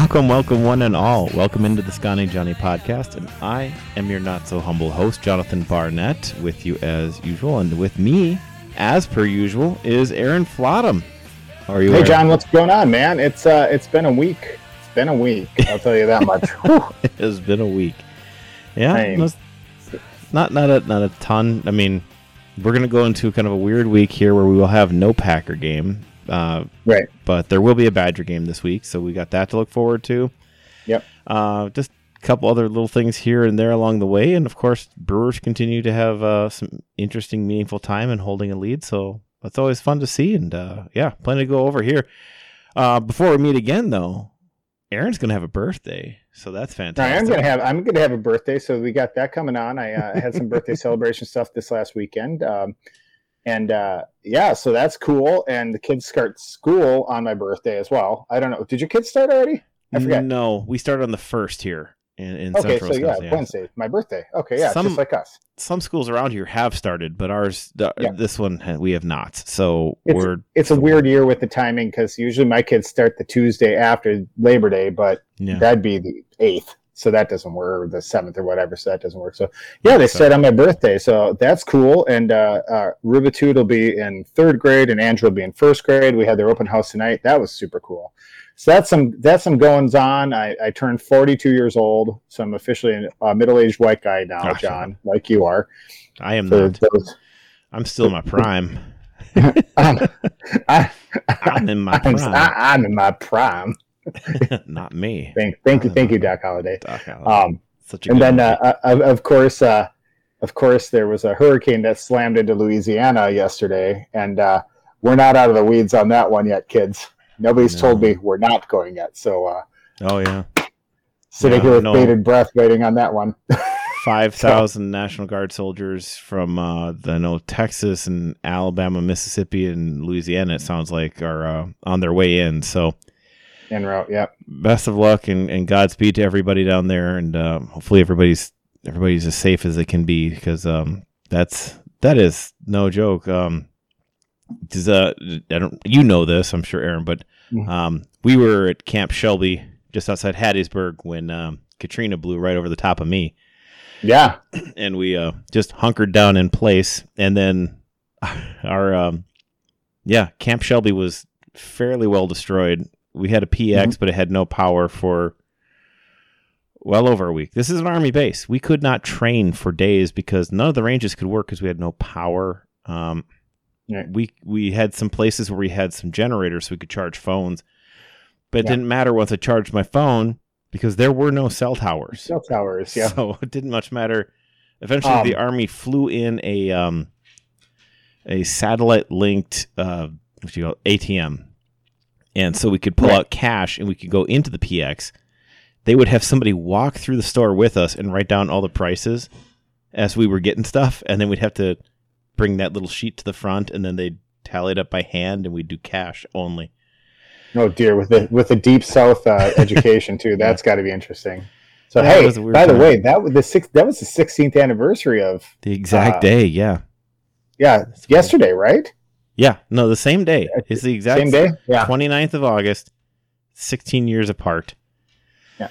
Welcome, welcome, one and all. Welcome into the Scotty Johnny podcast, and I am your not so humble host, Jonathan Barnett, with you as usual, and with me, as per usual, is Aaron Flottam. How are you? Hey, Aaron? John, what's going on, man? It's uh, it's been a week. It's been a week. I'll tell you that much. it has been a week. Yeah, not not a not a ton. I mean, we're gonna go into kind of a weird week here where we will have no Packer game. Uh, right. But there will be a Badger game this week, so we got that to look forward to. Yep. Uh, just a couple other little things here and there along the way, and of course, Brewers continue to have uh, some interesting, meaningful time and holding a lead. So that's always fun to see, and uh, yeah, plenty to go over here. Uh, before we meet again, though, Aaron's gonna have a birthday, so that's fantastic. I'm gonna have I'm gonna have a birthday, so we got that coming on. I uh, had some birthday celebration stuff this last weekend. Um, and uh, yeah, so that's cool. And the kids start school on my birthday as well. I don't know. Did your kids start already? I forget. No, we started on the first here in, in okay, Central so yeah, yeah, Wednesday, my birthday. Okay, yeah, some, just like us. Some schools around here have started, but ours, the, yeah. this one, we have not. So it's, we're. It's a weird year with the timing because usually my kids start the Tuesday after Labor Day, but yeah. that'd be the eighth so that doesn't work, or the seventh or whatever. So that doesn't work. So yeah, they said on my birthday, so that's cool. And uh, uh, Rubitude will be in third grade, and Andrew will be in first grade. We had their open house tonight. That was super cool. So that's some that's some goings on. I, I turned 42 years old, so I'm officially a middle-aged white guy now, John, like you are. I am so not. Those, I'm still in my prime. I'm, I, am in my prime. I, I'm in my prime. Not me. Thank, thank you, thank you, Doc Holliday. Doc Holliday. Um, Such a and then, uh, of, of, course, uh, of course, there was a hurricane that slammed into Louisiana yesterday, and uh, we're not out of the weeds on that one yet, kids. Nobody's no. told me we're not going yet. So, uh, oh yeah, sitting here with no. bated breath, waiting on that one. Five thousand National Guard soldiers from uh, the know Texas and Alabama, Mississippi, and Louisiana. It sounds like are uh, on their way in. So en route. Yep. Best of luck and, and Godspeed to everybody down there, and uh, hopefully everybody's everybody's as safe as they can be because um, that's that is no joke. Um, does, uh, I don't you know this? I'm sure, Aaron, but mm-hmm. um, we were at Camp Shelby just outside Hattiesburg when um, Katrina blew right over the top of me. Yeah, and we uh, just hunkered down in place, and then our um, yeah, Camp Shelby was fairly well destroyed we had a PX, mm-hmm. but it had no power for well over a week. This is an army base. We could not train for days because none of the ranges could work because we had no power. Um, We we had some places where we had some generators so we could charge phones, but it yeah. didn't matter once I charged my phone because there were no cell towers. Cell towers, yeah. So it didn't much matter. Eventually, um, the army flew in a um, a satellite linked uh, what you call ATM and so we could pull right. out cash and we could go into the PX. They would have somebody walk through the store with us and write down all the prices as we were getting stuff, and then we'd have to bring that little sheet to the front, and then they'd tally it up by hand, and we'd do cash only. Oh dear, with the with the deep South uh, education too, that's got to be interesting. So hey, by the way, that was the six, that was the 16th anniversary of the exact uh, day. Yeah, yeah, yesterday, right? Yeah, no, the same day. It's the exact same day. Yeah, 29th of August, 16 years apart. Yeah,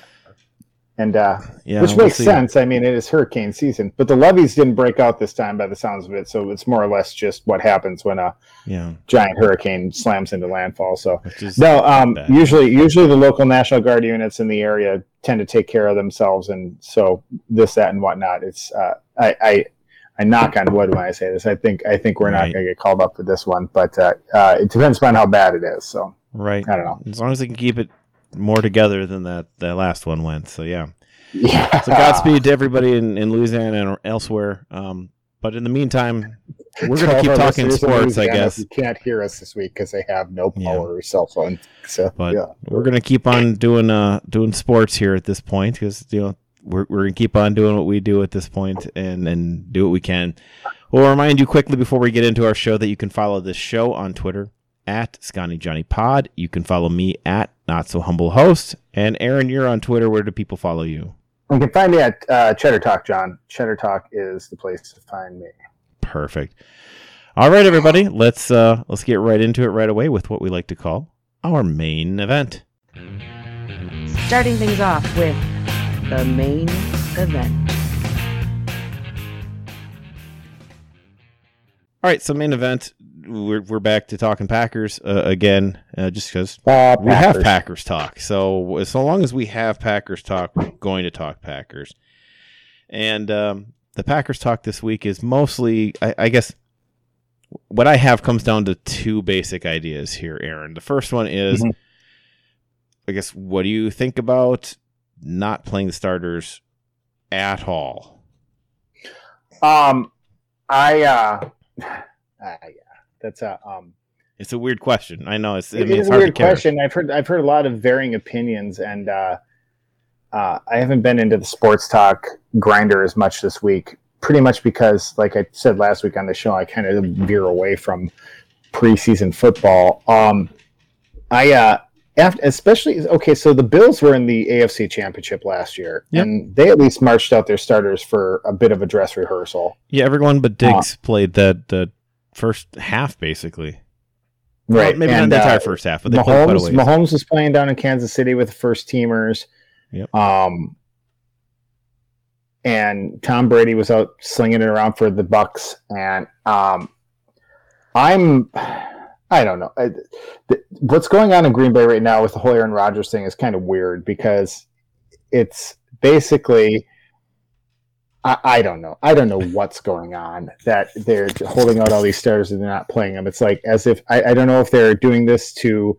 and uh, yeah, which we'll makes see. sense. I mean, it is hurricane season, but the levees didn't break out this time, by the sounds of it. So it's more or less just what happens when a yeah. giant hurricane slams into landfall. So no, um, usually, usually the local National Guard units in the area tend to take care of themselves, and so this, that, and whatnot. It's uh, I, I I knock on wood when I say this. I think I think we're right. not going to get called up for this one, but uh, uh, it depends upon how bad it is. So right, I don't know. As long as they can keep it more together than that that last one went. So yeah, yeah. So Godspeed to everybody in, in Louisiana and elsewhere. Um, but in the meantime, we're going to keep talking sports, I guess. You can't hear us this week because they have no power yeah. or cell phone. So, but yeah. we're going to keep on doing uh doing sports here at this point because you know we're we're going to keep on doing what we do at this point and and do what we can. We'll remind you quickly before we get into our show that you can follow this show on Twitter at Scotty Johnny Pod. You can follow me at Not So Humble Host. And Aaron, you're on Twitter. Where do people follow you? You can find me at uh, Cheddar Talk, John. Cheddar Talk is the place to find me. Perfect. All right, everybody, let's uh, let's get right into it right away with what we like to call our main event. Starting things off with the main event. All right, so main event. We're we're back to talking Packers uh, again, uh, just because uh, we have Packers talk. So so long as we have Packers talk, we're going to talk Packers. And um, the Packers talk this week is mostly, I, I, guess, what I have comes down to two basic ideas here, Aaron. The first one is, mm-hmm. I guess, what do you think about not playing the starters at all? Um, I, uh, uh yeah, that's a, um, it's a weird question. I know it's, I mean, it's a weird question. I've heard, I've heard a lot of varying opinions and, uh, uh, I haven't been into the sports talk grinder as much this week, pretty much because, like I said last week on the show, I kind of veer away from preseason football. Um, I, uh, after, especially okay, so the Bills were in the AFC Championship last year, yep. and they at least marched out their starters for a bit of a dress rehearsal. Yeah, everyone but Diggs uh, played that the first half, basically. Right, well, maybe and, not the entire uh, first half, but they Mahomes, played Mahomes was playing down in Kansas City with the first teamers. Yep. Um, and Tom Brady was out slinging it around for the Bucs, and um, I'm, I don't know, I, what's going on in Green Bay right now with the whole Aaron Rodgers thing is kind of weird because it's basically. I, I don't know. I don't know what's going on that they're holding out all these stars and they're not playing them. It's like as if I, I don't know if they're doing this to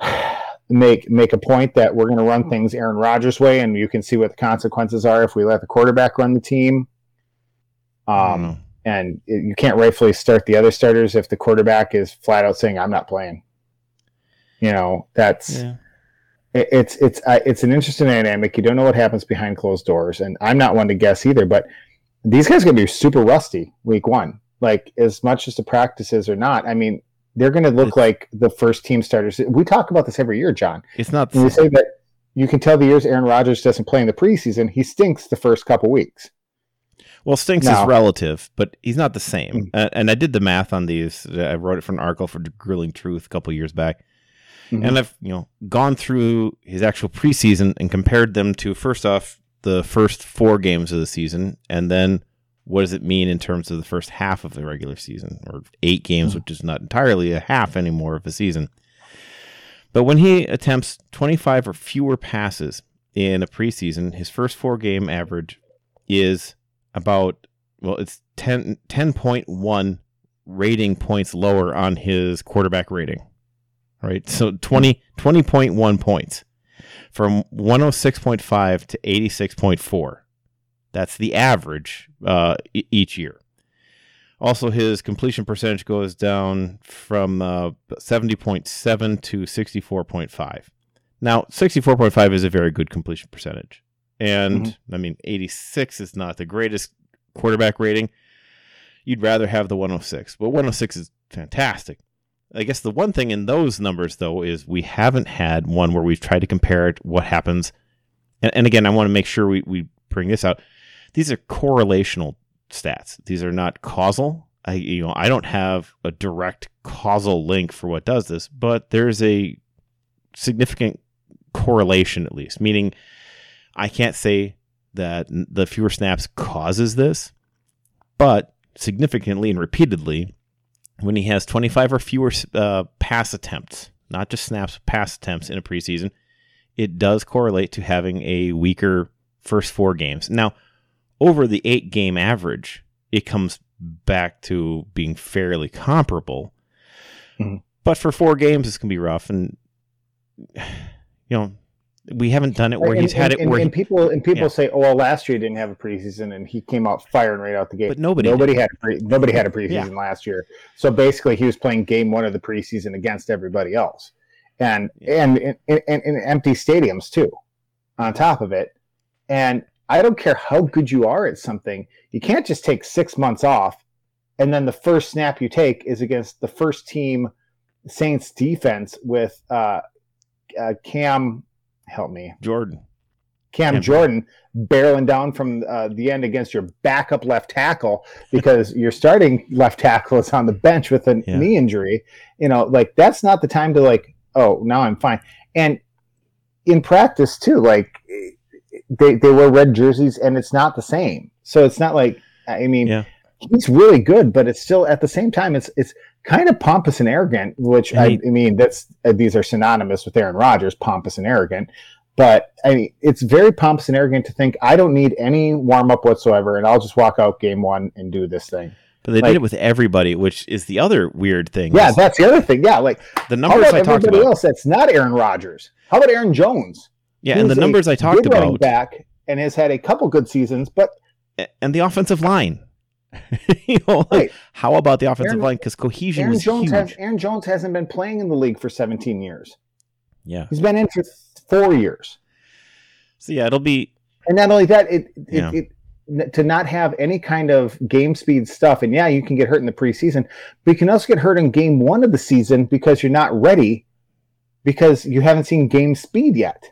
make make a point that we're going to run things Aaron Rodgers way, and you can see what the consequences are if we let the quarterback run the team. Um, and you can't rightfully start the other starters if the quarterback is flat out saying, "I'm not playing." You know, that's yeah. it, it's it's uh, it's an interesting dynamic. You don't know what happens behind closed doors, and I'm not one to guess either. But these guys are going to be super rusty week one. Like as much as the practices or not. I mean, they're going to look it's, like the first team starters. We talk about this every year, John. It's not. We say that you can tell the years Aaron Rodgers doesn't play in the preseason. He stinks the first couple weeks. Well, stinks now, is relative, but he's not the same. Mm-hmm. Uh, and I did the math on these. I wrote it for an article for Grilling Truth a couple years back, mm-hmm. and I've you know gone through his actual preseason and compared them to first off the first four games of the season, and then what does it mean in terms of the first half of the regular season or eight games, mm-hmm. which is not entirely a half anymore of a season. But when he attempts 25 or fewer passes in a preseason, his first four game average is about, well, it's 10, 10.1 rating points lower on his quarterback rating. Right. So 20, 20.1 points from 106.5 to 86.4. That's the average uh, each year. Also, his completion percentage goes down from uh, 70.7 to 64.5. Now, 64.5 is a very good completion percentage. And mm-hmm. I mean, 86 is not the greatest quarterback rating. You'd rather have the 106, but 106 is fantastic. I guess the one thing in those numbers, though, is we haven't had one where we've tried to compare it what happens. And, and again, I want to make sure we, we bring this out these are correlational stats. These are not causal. I you know I don't have a direct causal link for what does this, but there's a significant correlation at least, meaning I can't say that the fewer snaps causes this, but significantly and repeatedly, when he has 25 or fewer uh, pass attempts, not just snaps, pass attempts in a preseason, it does correlate to having a weaker first four games. Now, over the eight game average, it comes back to being fairly comparable. Mm-hmm. But for four games, this can be rough. And, you know, We haven't done it where and, he's had and, it where and, he, people and people yeah. say, "Oh, well, last year he didn't have a preseason and he came out firing right out the gate." But nobody nobody did. had a pre, nobody had a preseason yeah. last year. So basically, he was playing game one of the preseason against everybody else, and yeah. and in empty stadiums too. On top of it, and I don't care how good you are at something, you can't just take six months off, and then the first snap you take is against the first team Saints defense with uh, uh, Cam help me. Jordan. Cam, Cam Jordan barreling down from uh, the end against your backup left tackle because your starting left tackle is on the bench with a yeah. knee injury. You know, like that's not the time to like, oh, now I'm fine. And in practice too, like they they wear red jerseys and it's not the same. So it's not like I mean, yeah. he's really good, but it's still at the same time it's it's kind of pompous and arrogant, which I, I, mean, that's uh, these are synonymous with Aaron Rodgers, pompous and arrogant. But I mean, it's very pompous and arrogant to think I don't need any warm up whatsoever, and I'll just walk out game one and do this thing. But they like, did it with everybody, which is the other weird thing. Yeah, that's the other thing. Yeah, like the numbers I talked about. else that's not Aaron Rodgers. How about Aaron Jones? Yeah, and the numbers I talked about back and has had a couple good seasons, but and the offensive line. you know, right. how about the offensive Aaron, line? Because cohesion Aaron was Jones huge. Has, Aaron Jones hasn't been playing in the league for 17 years. Yeah, he's been in for four years. So yeah, it'll be. And not only that, it, yeah. it, it to not have any kind of game speed stuff. And yeah, you can get hurt in the preseason, but you can also get hurt in game one of the season because you're not ready because you haven't seen game speed yet.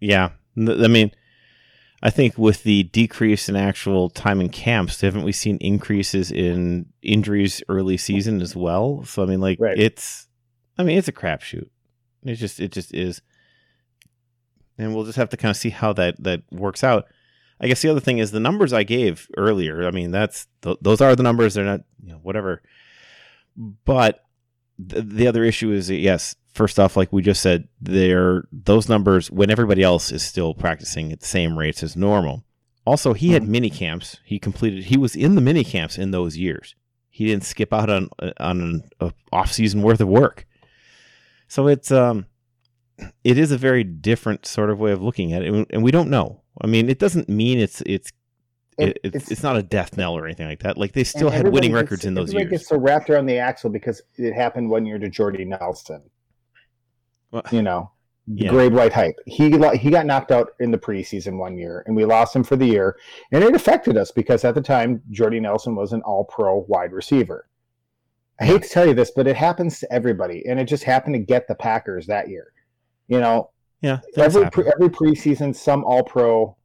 Yeah, I mean, I think with the decrease in actual time in camps, haven't we seen increases in injuries early season as well? So I mean, like right. it's, I mean, it's a crapshoot. It just, it just is, and we'll just have to kind of see how that that works out. I guess the other thing is the numbers I gave earlier. I mean, that's th- those are the numbers. They're not, you know, whatever. But th- the other issue is yes, first off, like we just said, there those numbers when everybody else is still practicing at the same rates as normal. Also, he had mm-hmm. mini camps. He completed. He was in the mini camps in those years. He didn't skip out on on an off season worth of work. So it's um, it is a very different sort of way of looking at it, and we don't know. I mean, it doesn't mean it's it's it, it's, it's, not a death knell or anything like that. Like they still had winning gets, records in those years. It gets so wrapped around the axle because it happened one year to Jordy Nelson. Well, you know, yeah. grade white hype. He he got knocked out in the preseason one year, and we lost him for the year, and it affected us because at the time Jordy Nelson was an All Pro wide receiver. I hate to tell you this, but it happens to everybody, and it just happened to get the Packers that year. You know, yeah, every pre, every preseason, some All Pro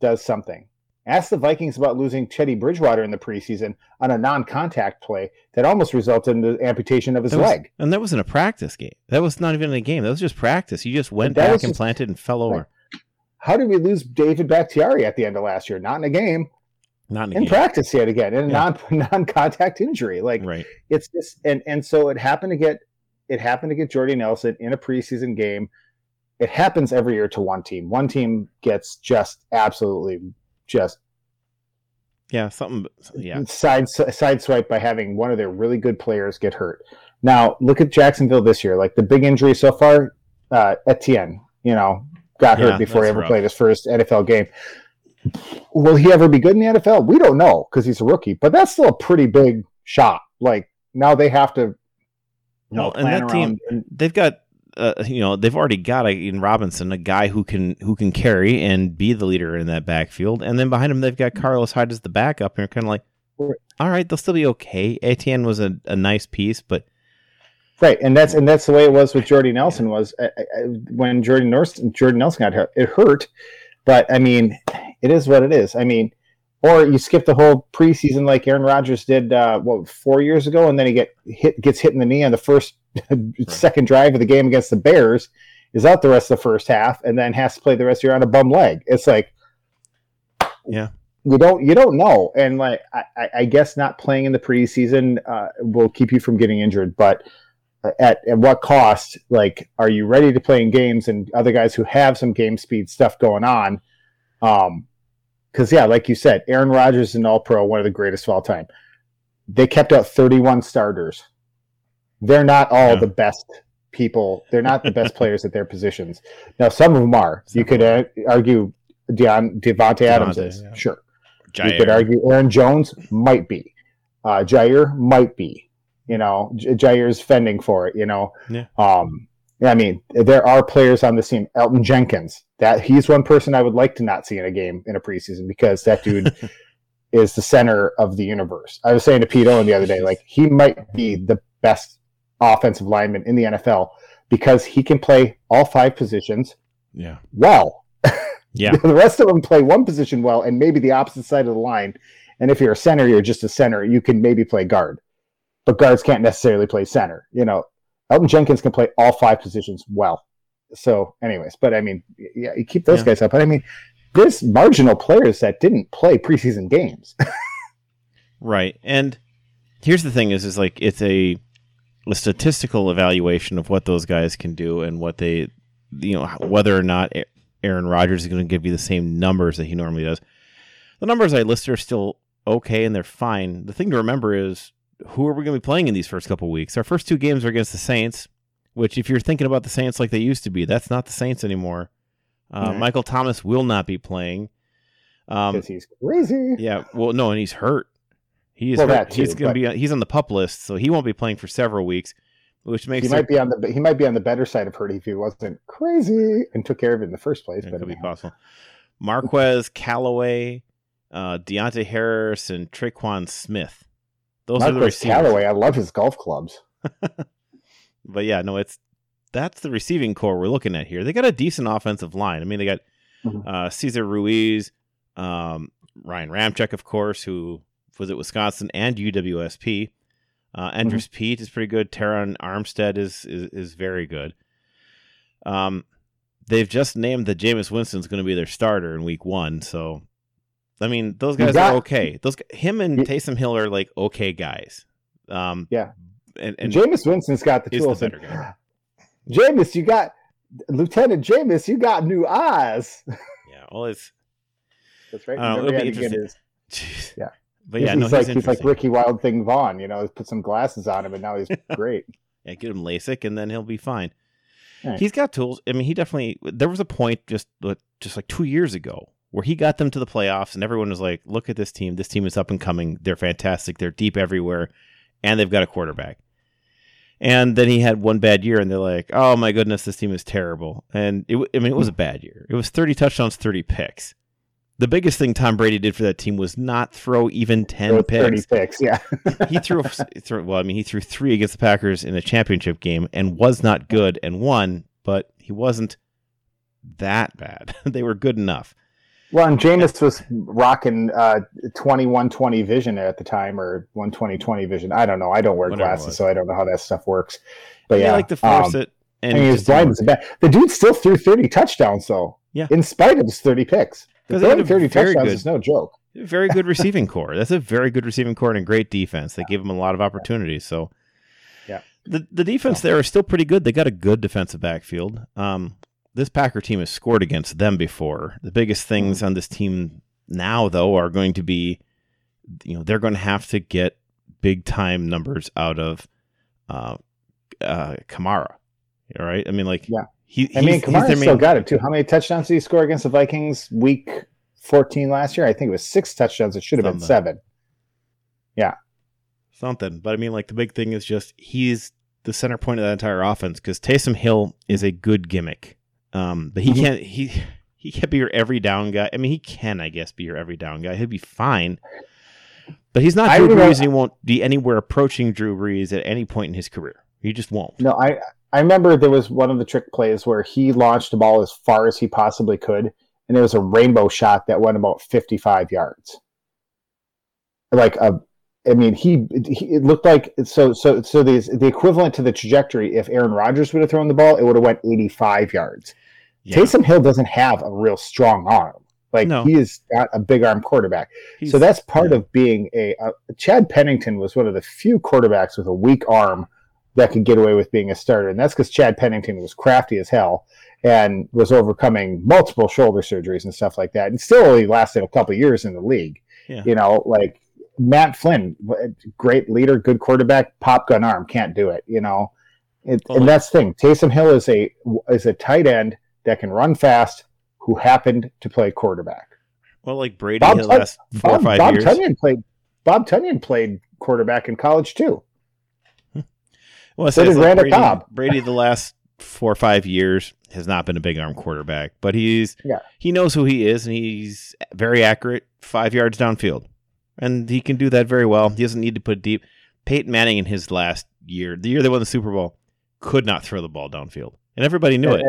does something. Ask the Vikings about losing Teddy Bridgewater in the preseason on a non-contact play that almost resulted in the amputation of his was, leg. And that wasn't a practice game. That was not even a game. That was just practice. You just went back and planted and fell over. How did we lose David Bakhtiari at the end of last year? Not in a game. Not in, in game. practice yet again, in a yeah. non non-contact injury. Like right. it's just and and so it happened to get it happened to get Jordy Nelson in a preseason game. It happens every year to one team. One team gets just absolutely just yeah, something. Yeah, side side swipe by having one of their really good players get hurt. Now look at Jacksonville this year. Like the big injury so far, uh, Etienne. You know, got hurt before he ever rough. played his first NFL game. Will he ever be good in the NFL? We don't know because he's a rookie, but that's still a pretty big shot. Like now they have to, you know, well, and that team and, they've got uh, you know they've already got a, in Robinson a guy who can who can carry and be the leader in that backfield, and then behind him they've got Carlos Hyde as the backup, and you're kind of like, all right, they'll still be okay. Etienne was a, a nice piece, but right, and that's and that's the way it was with Jordy Nelson was uh, uh when Jordy Nelson Jordy Nelson got hurt, it hurt, but I mean, it is what it is. I mean, or you skip the whole preseason like Aaron Rodgers did uh, what four years ago, and then he get hit gets hit in the knee on the first second drive of the game against the Bears, is out the rest of the first half, and then has to play the rest of the year on a bum leg. It's like, yeah, you don't you don't know, and like I, I guess not playing in the preseason uh, will keep you from getting injured, but at at what cost? Like, are you ready to play in games and other guys who have some game speed stuff going on? Um, because yeah, like you said, Aaron Rodgers is an All Pro, one of the greatest of all time. They kept out 31 starters they're not all yeah. the best people. They're not the best players at their positions. Now, some of them are. You could uh, argue Deon, Davante Adams is yeah. sure. Jaire. You could argue Aaron Jones might be. Uh, Jaire might be. You know, J- Jaire's fending for it. You know, yeah. Um, I mean, there are players on the team. Elgton Jenkins, that he's one person I would like to not see in a game in a preseason because that dude is the center of the universe. I was saying to Pete Owen the other day, like he might be the best offensive lineman in the NFL because he can play all five positions. Yeah. Well. Yeah. the rest of them play one position well and maybe the opposite side of the line. And if you're a center, you're just a center. You can maybe play guard, but guards can't necessarily play center. You know, Elgton Jenkins can play all five positions well. So, anyways, but I mean, yeah, you keep those yeah. guys up. But I mean, there's marginal players that didn't play preseason games. right. And here's the thing is is like it's a a statistical evaluation of what those guys can do and what they you know whether or not Aaron Rodgers is going to give you the same numbers that he normally does. The numbers I listed are still okay and they're fine. The thing to remember is who are we going to be playing in these first couple weeks? Our first two games are against the Saints, which if you're thinking about the Saints like they used to be, that's not the Saints anymore. Uh, mm-hmm. Michael Thomas will not be playing. Um, because he's crazy. Yeah, well, no, and he's hurt. He's well, hurt. Too, he's going to be he's on the pup list, so he won't be playing for several weeks, which makes he might be on the he might be on the better side of hurt if he wasn't crazy and took care of it in the first place. It but could be possible. Marquez, Callaway, uh, Deonte Harris, and Tre'Quan Smith. Those Marquez are the receivers. Callaway, I love his golf clubs. but yeah, no, it's that's the receiving corps we're looking at here. They got a decent offensive line. I mean, they got mm-hmm. uh, Cesar Ruiz, um, Ryan Ramczyk, of course, who was at Wisconsin and UWSP. Uh, Andrus mm-hmm. Peat is pretty good. Terron Armstead is, is is very good. Um, they've just named that Jameis Winston's going to be their starter in Week One. So, I mean, those guys got, are okay. Those him and Taysom Hill are like okay guys. Um, yeah, and, and Jameis Winston's got the tools. The better guy. Jameis, you got Lieutenant Jameis, you got new eyes. Yeah, well, it's that's right. Know, it'll be interesting. Yeah, but yeah, he's no, like he's, he's like Ricky Wild Thing Vaughn. You know, he's put some glasses on him, and now he's great. yeah, get him LASIK, and then he'll be fine. Right. He's got tools. I mean, he definitely. There was a point just just like two years ago where he got them to the playoffs, and everyone was like, "Look at this team. This team is up and coming. They're fantastic. They're deep everywhere, and they've got a quarterback." And then he had one bad year, and they're like, "Oh my goodness, this team is terrible." And it, I mean, it was a bad year. It was thirty touchdowns, thirty picks. The biggest thing Tom Brady did for that team was not throw even ten picks. Thirty picks, yeah. he threw, threw, well, I mean, he threw three against the Packers in a championship game and was not good and won, but he wasn't that bad. they were good enough. Well, and Jameis was rocking uh, 2120 vision at the time or 12020 vision. I don't know. I don't wear glasses, so I don't know how that stuff works. But yeah, yeah like to force um, it. And I mean, his blind was bad. The dude still threw 30 touchdowns, though. Yeah. In spite of his 30 picks. Because they 30 touchdowns good, is no joke. Very good receiving corps. That's a very good receiving corps and a great defense. They gave him a lot of opportunities. So, yeah. The, the defense there is still pretty good. They got a good defensive backfield. Um, this Packer team has scored against them before. The biggest things mm-hmm. on this team now, though, are going to be, you know, they're going to have to get big time numbers out of uh, uh, Kamara. All right. I mean, like, yeah. He, I mean, Kamara still main... got it too. How many touchdowns did he score against the Vikings week 14 last year? I think it was six touchdowns. It should have Something. been seven. Yeah. Something. But I mean, like, the big thing is just he's the center point of that entire offense because Taysom Hill is a good gimmick. Um, but he mm-hmm. can't he he can't be your every down guy. I mean, he can, I guess, be your every down guy. He'll be fine. But he's not Drew Brees, and he won't be anywhere approaching Drew Brees at any point in his career. He just won't. No, I I remember there was one of the trick plays where he launched the ball as far as he possibly could, and it was a rainbow shot that went about 55 yards. Like a, I mean, he, he it looked like so so so the the equivalent to the trajectory if Aaron Rodgers would have thrown the ball, it would have went 85 yards. Yeah. Taysom Hill doesn't have a real strong arm. Like no. he is not a big arm quarterback. He's, so that's part yeah. of being a, a, Chad Pennington was one of the few quarterbacks with a weak arm that could get away with being a starter. And that's because Chad Pennington was crafty as hell and was overcoming multiple shoulder surgeries and stuff like that. And still only lasted a couple years in the league. Yeah. You know, like Matt Flynn, great leader, good quarterback, pop gun arm, can't do it, you know. It, and that's the thing. Taysom Hill is a is a tight end that can run fast, who happened to play quarterback. Well, like Brady Bob, the last four Bob, or five Bob years. Tonyan played. Bob Tonyan played quarterback in college too. Well, so did like Brady, Cobb. Brady the last four or five years has not been a big arm quarterback, but he's yeah. he knows who he is and he's very accurate five yards downfield, and he can do that very well. He doesn't need to put deep. Peyton Manning in his last year, the year they won the Super Bowl, could not throw the ball downfield, and everybody knew at, it.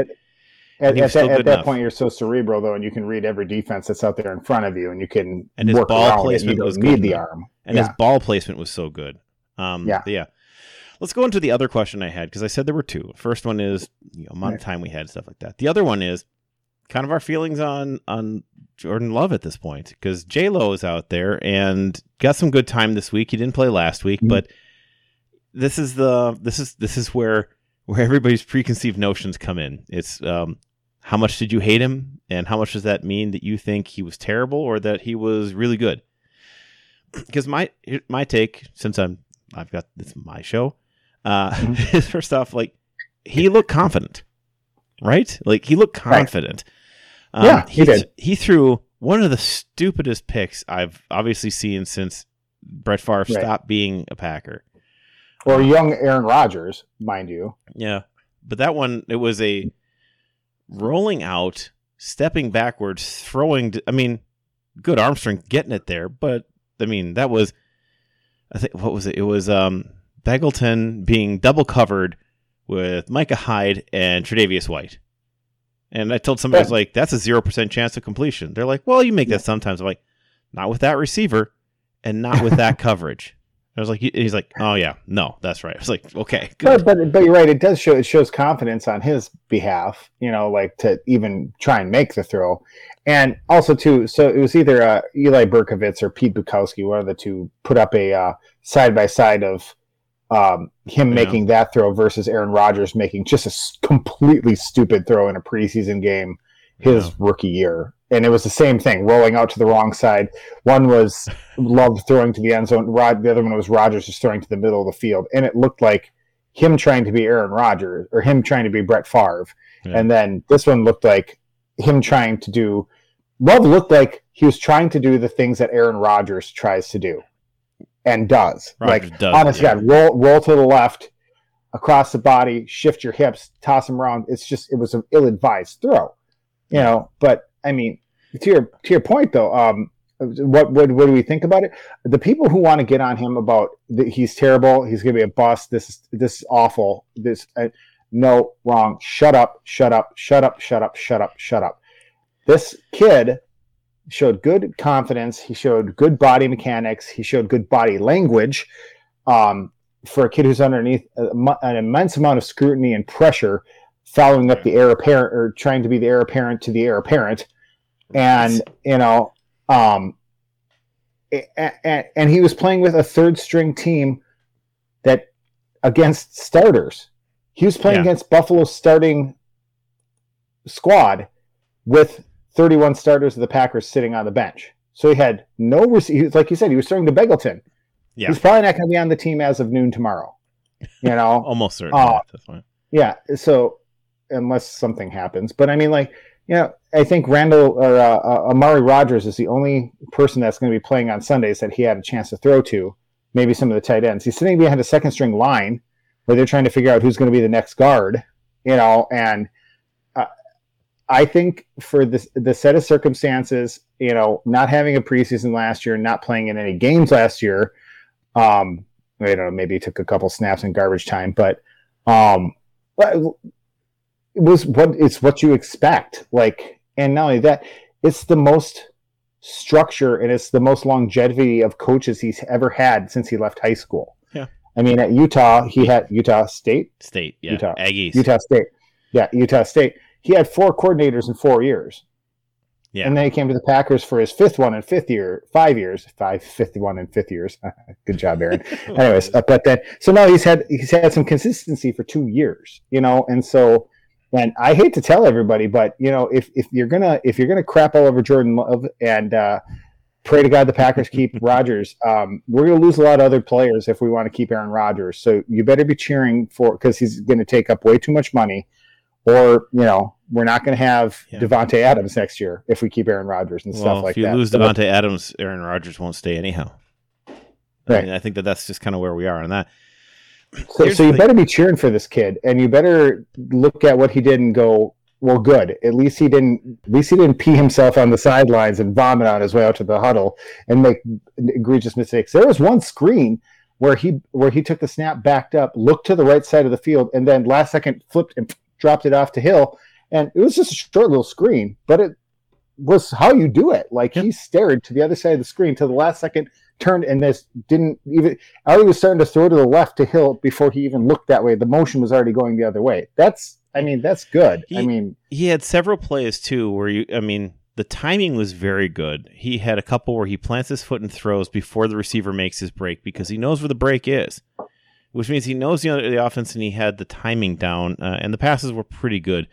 At, at, that, at that point, you're so cerebral though, and you can read every defense that's out there in front of you, and you can and his ball placement was need the arm, and yeah. his ball placement was so good. Um, yeah, yeah. Let's go into the other question I had because I said there were two. First one is you know, amount of time we had, stuff like that. The other one is kind of our feelings on on Jordan Love at this point because J Lo is out there and got some good time this week. He didn't play last week, mm-hmm. but this is the this is this is where where everybody's preconceived notions come in. It's um, how much did you hate him, and how much does that mean that you think he was terrible or that he was really good? Because my my take, since I'm I've got this my show, uh, mm-hmm. first off, like he looked confident, right? Like he looked confident. Right. Um, yeah, he, he did. He threw one of the stupidest picks I've obviously seen since Brett Favre right. stopped being a Packer. Or young Aaron Rodgers, mind you. Yeah, but that one it was a rolling out, stepping backwards, throwing. I mean, good arm strength getting it there, but I mean that was. I think what was it? It was um Begelton being double covered with Micah Hyde and Tre'Davious White. And I told somebody, I was like, that's a 0% chance of completion. They're like, well, you make that sometimes. I'm like, not with that receiver and not with that coverage. I was like, he's like, oh yeah, no, that's right. I was like, okay, good. But, but but you're right. It does show it shows confidence on his behalf. You know, like to even try and make the throw, and also too. So it was either uh, Eli Berkovitz or Pete Bukowski, one of the two, put up a side by side of um, him yeah. making that throw versus Aaron Rodgers making just a completely stupid throw in a preseason game his yeah. rookie year. And it was the same thing, rolling out to the wrong side. One was Love throwing to the end zone. Rod, the other one was Rodgers just throwing to the middle of the field. And it looked like him trying to be Aaron Rodgers or him trying to be Brett Favre. Yeah. And then this one looked like him trying to do. Love looked like he was trying to do the things that Aaron Rodgers tries to do and does. like does, honest yeah. God, roll roll to the left, across the body, shift your hips, toss them around. It's just it was an ill advised throw, you know. But I mean, to your to your point though, um, what what what do we think about it? The people who want to get on him about that he's terrible, he's going to be a bust. This is this is awful. This uh, no wrong. Shut up. Shut up. Shut up. Shut up. Shut up. Shut up. This kid showed good confidence. He showed good body mechanics. He showed good body language. Um, for a kid who's underneath a, an immense amount of scrutiny and pressure, following up the heir apparent or trying to be the heir apparent to the heir apparent, and you know, um, and, and he was playing with a third string team that against starters. He was playing yeah. against Buffalo's starting squad with 31 starters of the Packers sitting on the bench. So he had no receivers. Like you said, he was throwing to Begelton. Yeah. He's probably not going to be on the team as of noon tomorrow. You know, almost certainly. Uh, yeah. So unless something happens, but I mean, like, you know, I think Randall or uh, uh, Amari Rodgers is the only person that's going to be playing on Sundays that he had a chance to throw to. Maybe some of the tight ends. He's sitting behind a second string line where they're trying to figure out who's going to be the next guard. You know, and I think for the the set of circumstances, you know, not having a preseason last year, not playing in any games last year, um, I don't know, maybe he took a couple snaps in garbage time, but um, it was what it's what you expect. Like, and not only that, it's the most structure and it's the most longevity of coaches he's ever had since he left high school. Yeah. I mean, at Utah, he had Utah State. State, yeah. Utah. Aggies. Utah State. Yeah, Utah State he had four coordinators in four years. Yeah. And then he came to the Packers for his fifth one in fifth year, five years, five fifth one in fifth years. Good job, Aaron. Anyways, uh, but then so now he's had he's had some consistency for two years, you know, and so and I hate to tell everybody, but you know, if if you're gonna if you're gonna crap all over Jordan Love and uh, pray to God the Packers keep Rodgers. Um, we're going to lose a lot of other players if we want to keep Aaron Rodgers. So you better be cheering for because he's going to take up way too much money, or you know we're not going to have yeah. Davante Adams next year if we keep Aaron Rodgers and well, stuff like that. If you lose Davante Adams, Aaron Rodgers won't stay anyhow. Right. I, mean, I think that that's just kind of where we are on that. So, so you better be cheering for this kid, and you better look at what he did and go, well, good. At least he didn't. At least he didn't pee himself on the sidelines and vomit on his way out to the huddle and make egregious mistakes. There was one screen where he where he took the snap, backed up, looked to the right side of the field, and then last second flipped and dropped it off to Hill. And it was just a short little screen, but it was how you do it. Like he stared to the other side of the screen to the last second, turned and this didn't even Ali was starting to throw to the left to Hill before he even looked that way. The motion was already going the other way. That's I mean, that's good. He, I mean he had several plays too where you I mean the timing was very good. He had a couple where he plants his foot and throws before the receiver makes his break because he knows where the break is, which means he knows the, the offense and he had the timing down, uh, and the passes were pretty good.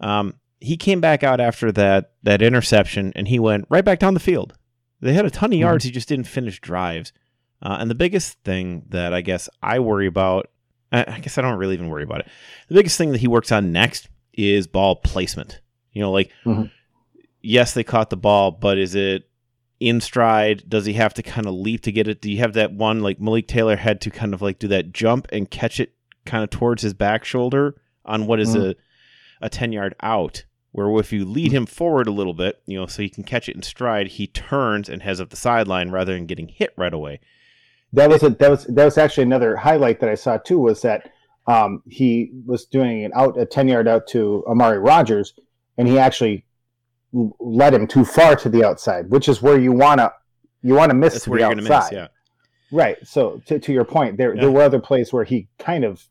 Um, he came back out after that that interception and he went right back down the field. They had a ton of mm-hmm. yards. He just didn't finish drives. Uh, and the biggest thing that I guess I worry about, I guess I don't really even worry about it. The biggest thing that he works on next is ball placement. You know, like, mm-hmm. yes, they caught the ball, but is it in stride? Does he have to kind of leap to get it? Do you have that one like Malik Taylor had to kind of like do that jump and catch it kind of towards his back shoulder on what is mm-hmm. a a 10 yard out? where if you lead him forward a little bit, you know, so he can catch it in stride, he turns and heads up the sideline rather than getting hit right away. That was a, that was that was actually another highlight that I saw too was that um, he was doing an out a ten yard out to Amari Rodgers, and he actually led him too far to the outside, which is where you wanna you want to miss That's where you're outside. Miss, yeah. Right. So to, to your point, there yeah. there were other plays where he kind of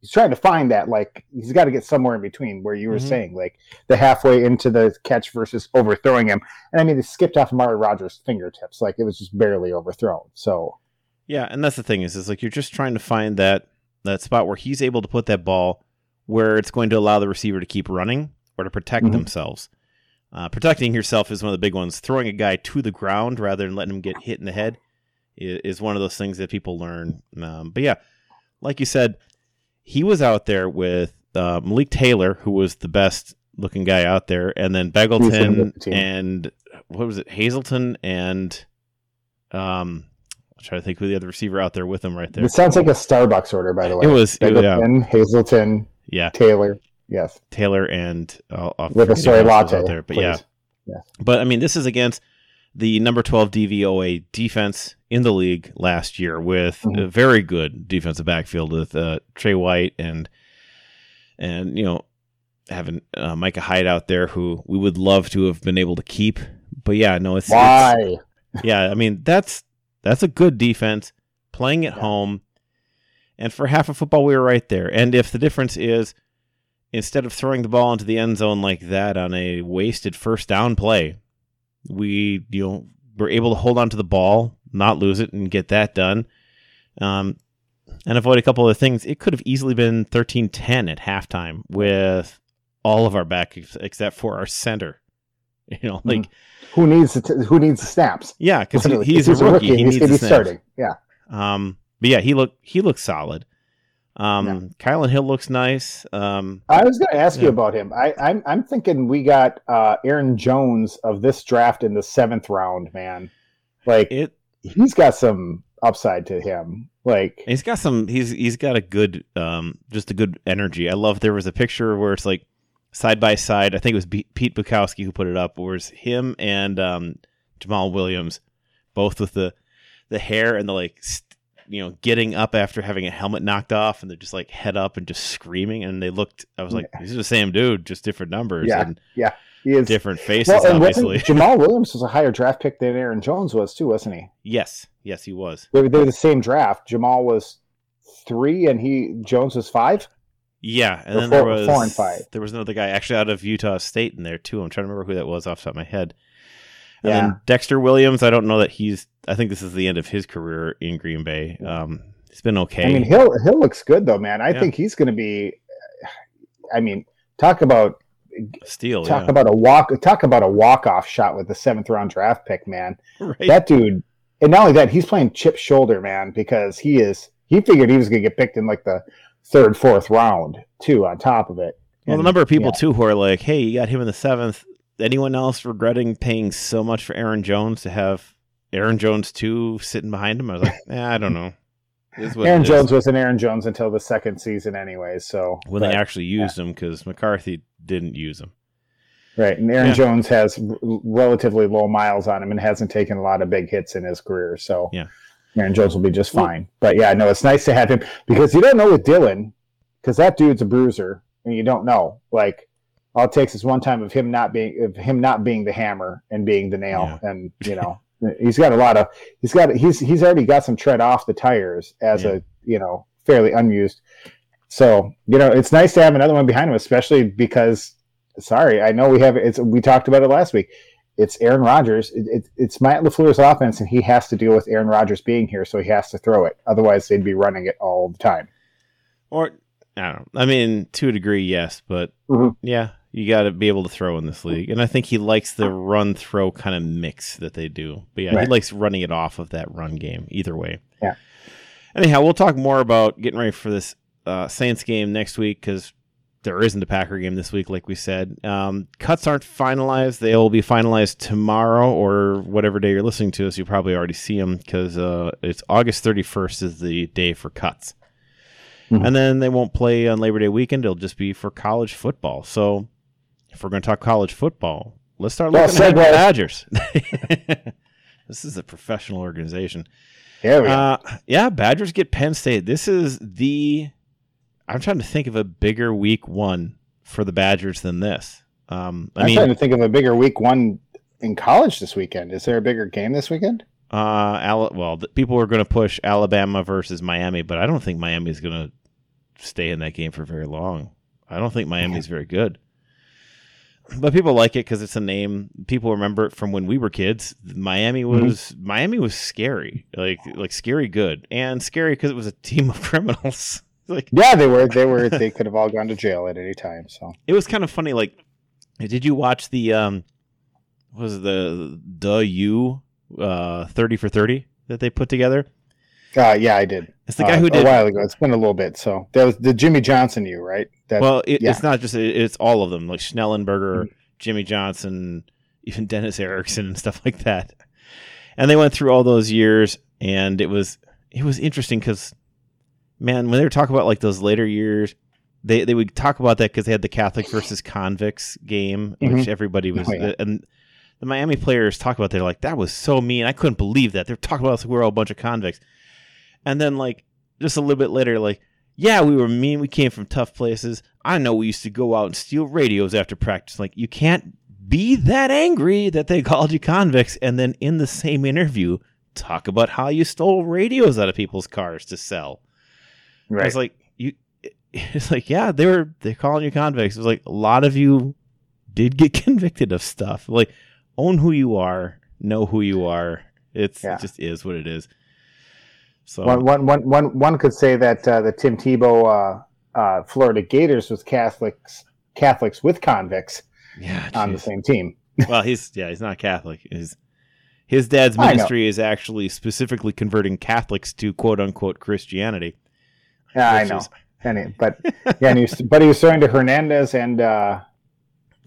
he's trying to find that like he's got to get somewhere in between where you were mm-hmm. saying like the halfway into the catch versus overthrowing him. And i mean it skipped off Amari Rodgers fingertips like it was just barely overthrown so. Yeah and that's the thing is is like you're just trying to find that that spot where he's able to put that ball where it's going to allow the receiver to keep running or to protect mm-hmm. themselves. Uh, protecting yourself is one of the big ones. Throwing a guy to the ground rather than letting him get hit in the head is, is one of those things that people learn. Um, but yeah like you said he was out there with uh, Malik Taylor, who was the best looking guy out there, and then Begelton and what was it, Hazelton and um, I'm trying to think who the other receiver out there with him right there. It sounds like a Starbucks order, by the way. It was Begelton, yeah. Hazelton, yeah, Taylor, yes, Taylor and uh, with a soy latte there, but please. yeah, But I mean, this is against the number 12 DVOA defense in the league last year with mm-hmm. a very good defensive backfield with uh, Trey White and and you know having uh, Micah Hyde out there who we would love to have been able to keep. But yeah, no, it's why. It's, yeah, I mean that's that's a good defense playing at yeah. home, and for half of football we were right there. And if the difference is instead of throwing the ball into the end zone like that on a wasted first down play, we you know were able to hold on to the ball, not lose it, and get that done. Um, and avoid a couple of things. It could have easily been 13-10 at halftime with all of our backs except for our center. You know, like mm-hmm. who needs the who needs snaps? Yeah, because he, he's, he's, a rookie. rookie. He he's needs starting. Yeah. Um, but yeah, he looked he looked solid. Um, yeah. Kylin Hill looks nice. Um, I was going to ask yeah. you about him. I, I'm, I'm thinking we got uh, Aaron Jones of this draft in the seventh round, man. Like it, he's got some upside to him. Like he's got some. He's he's got a good, um, just a good energy. I love. There was a picture where it's like side by side. I think it was B- Pete Bukowski who put it up. Where it's him and um, Jamaal Williams, both with the the hair and the like you know, getting up after having a helmet knocked off, and they're just like head up and just screaming. And they looked. I was like, yeah. these are the same dude, just different numbers. Yeah, and yeah, he is different faces. Well, obviously, Jamaal Williams was a higher draft pick than Aaron Jones was too, wasn't he? Yes, yes, he was. They were, they were the same draft. Jamaal was three, and he Jones was five. Yeah, and or then four, there was four and five. There was another guy actually out of Utah State in there too. I'm trying to remember who that was off the top of my head. And yeah. then Dexter Williams, I don't know that he's. I think this is the end of his career in Green Bay. Um, He's been okay. I mean, Hill Hill looks good though, man. I yeah. think he's going to be. I mean, talk about steal. Talk yeah. about a walk. Talk about a walk off shot with the seventh round draft pick, man. Right. That dude, and not only that, he's playing chip shoulder, man, because he is. He figured he was going to get picked in like the third, fourth round too. On top of it, well, and, the number of people yeah. too who are like, "Hey, you got him in the seventh. Anyone else regretting paying so much for Aaron Jones to have Aaron Jones two sitting behind him? I was like, eh, I don't know. Aaron Jones was an Aaron Jones until the second season, anyway. So when but, they actually used yeah. him, because McCarthy didn't use him. Right, and Aaron yeah. Jones has r- relatively low miles on him and hasn't taken a lot of big hits in his career. So yeah, Aaron Jones will be just fine. But yeah, no, it's nice to have him because you don't know with Dillon because that dude's a bruiser, and you don't know. Like all it takes is one time of him not being of him not being the hammer and being the nail, yeah. and you know he's got a lot of he's got he's he's already got some tread off the tires as yeah. a you know fairly unused. So you know it's nice to have another one behind him, especially because sorry, I know we have it's we talked about it last week. It's Aaron Rodgers. It, it, it's Matt LaFleur's offense, and he has to deal with Aaron Rodgers being here, so he has to throw it. Otherwise, they'd be running it all the time. Or I don't. Know. I mean, to a degree, yes, but mm-hmm. yeah, you got to be able to throw in this league. And I think he likes the run throw kind of mix that they do. But yeah, right. he likes running it off of that run game either way. Yeah. Anyhow, we'll talk more about getting ready for this uh, Saints game next week because there isn't a Packer game this week, like we said. Um, cuts aren't finalized. They'll be finalized tomorrow or whatever day you're listening to us. You probably already see them because uh, it's August 31st is the day for cuts. Mm-hmm. And then they won't play on Labor Day weekend. It'll just be for college football. So if we're going to talk college football, let's start looking at the Badgers. this is a professional organization. Yeah, uh, yeah. Badgers get Penn State. This is the. I'm trying to think of a bigger week one for the Badgers than this. Um, I am mean, trying to think of a bigger week one in college this weekend. Is there a bigger game this weekend? Uh, Al- well, people are going to push Alabama versus Miami, but I don't think Miami is going to stay in that game for very long. I don't think Miami is very good but people like it because it's a name. People remember it from when we were kids. Miami mm-hmm. was mm-hmm. Miami was scary, like like scary good, and scary because it was a team of criminals. like yeah, they were. They were. they could have all gone to jail at any time. So it was kind of funny. Like, did you watch the um, was the the U uh thirty for thirty that they put together? Uh, yeah, I did. It's the guy uh, who did a while ago. It's been a little bit. So that was the Jimmy Johnson you, right? That, well, it, yeah. it's not just it's all of them, like Schnellenberger, mm-hmm. Jimmy Johnson, even Dennis Erickson and stuff like that. And they went through all those years, and it was it was interesting because, man, when they were talking about like those later years, they they would talk about that because they had the Catholic versus convicts game, mm-hmm. which everybody was, oh, yeah. and the Miami players talk about. They're like, that was so mean. I couldn't believe that. They're talking about us. We're all a bunch of convicts. And then like just a little bit later, like, yeah, we were mean. We came from tough places. I know we used to go out and steal radios after practice. Like, you can't be that angry that they called you convicts and then in the same interview talk about how you stole radios out of people's cars to sell. Right. It's like you it's like, yeah, they were they're calling you convicts. It was like a lot of you did get convicted of stuff. Like own who you are, know who you are. It's yeah. it just is what it is. So one, one, one, one, one could say that uh, the Tim Tebow uh, uh, Florida Gators was Catholics Catholics with convicts yeah, on the same team. well, he's yeah, he's not Catholic. His his dad's ministry is actually specifically converting Catholics to quote unquote Christianity. Yeah, I know. Is... And but yeah, he was, but he was throwing to Hernandez and uh,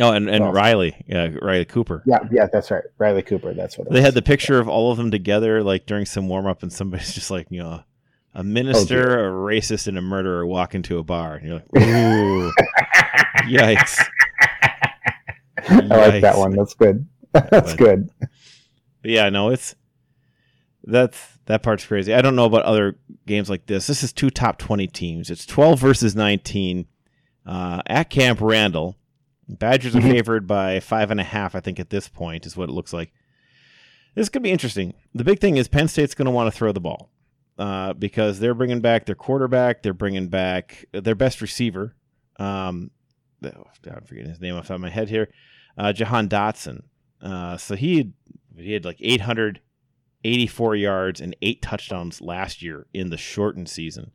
Oh, and, and well, Riley, yeah, Riley Cooper. Yeah, yeah, that's right. Riley Cooper. That's what they was. had the picture of all of them together, like during some warm up, and somebody's just like, you know, a minister, oh, a racist, and a murderer walk into a bar, and you're like, ooh, yikes. I like that one. That's good. that's but, good. But yeah, no, it's that's that part's crazy. I don't know about other games like this. This is two top twenty teams. It's twelve versus nineteen uh, at Camp Randall. Badgers are mm-hmm. favored by five and a half, I think, at this point, is what it looks like. This could be interesting. The big thing is Penn State's going to want to throw the ball uh, because they're bringing back their quarterback, they're bringing back their best receiver. Um, oh, I'm forgetting his name off the top of my head here. Uh, Jahan Dotson. Uh, so he had, he had like 884 yards and eight touchdowns last year in the shortened season.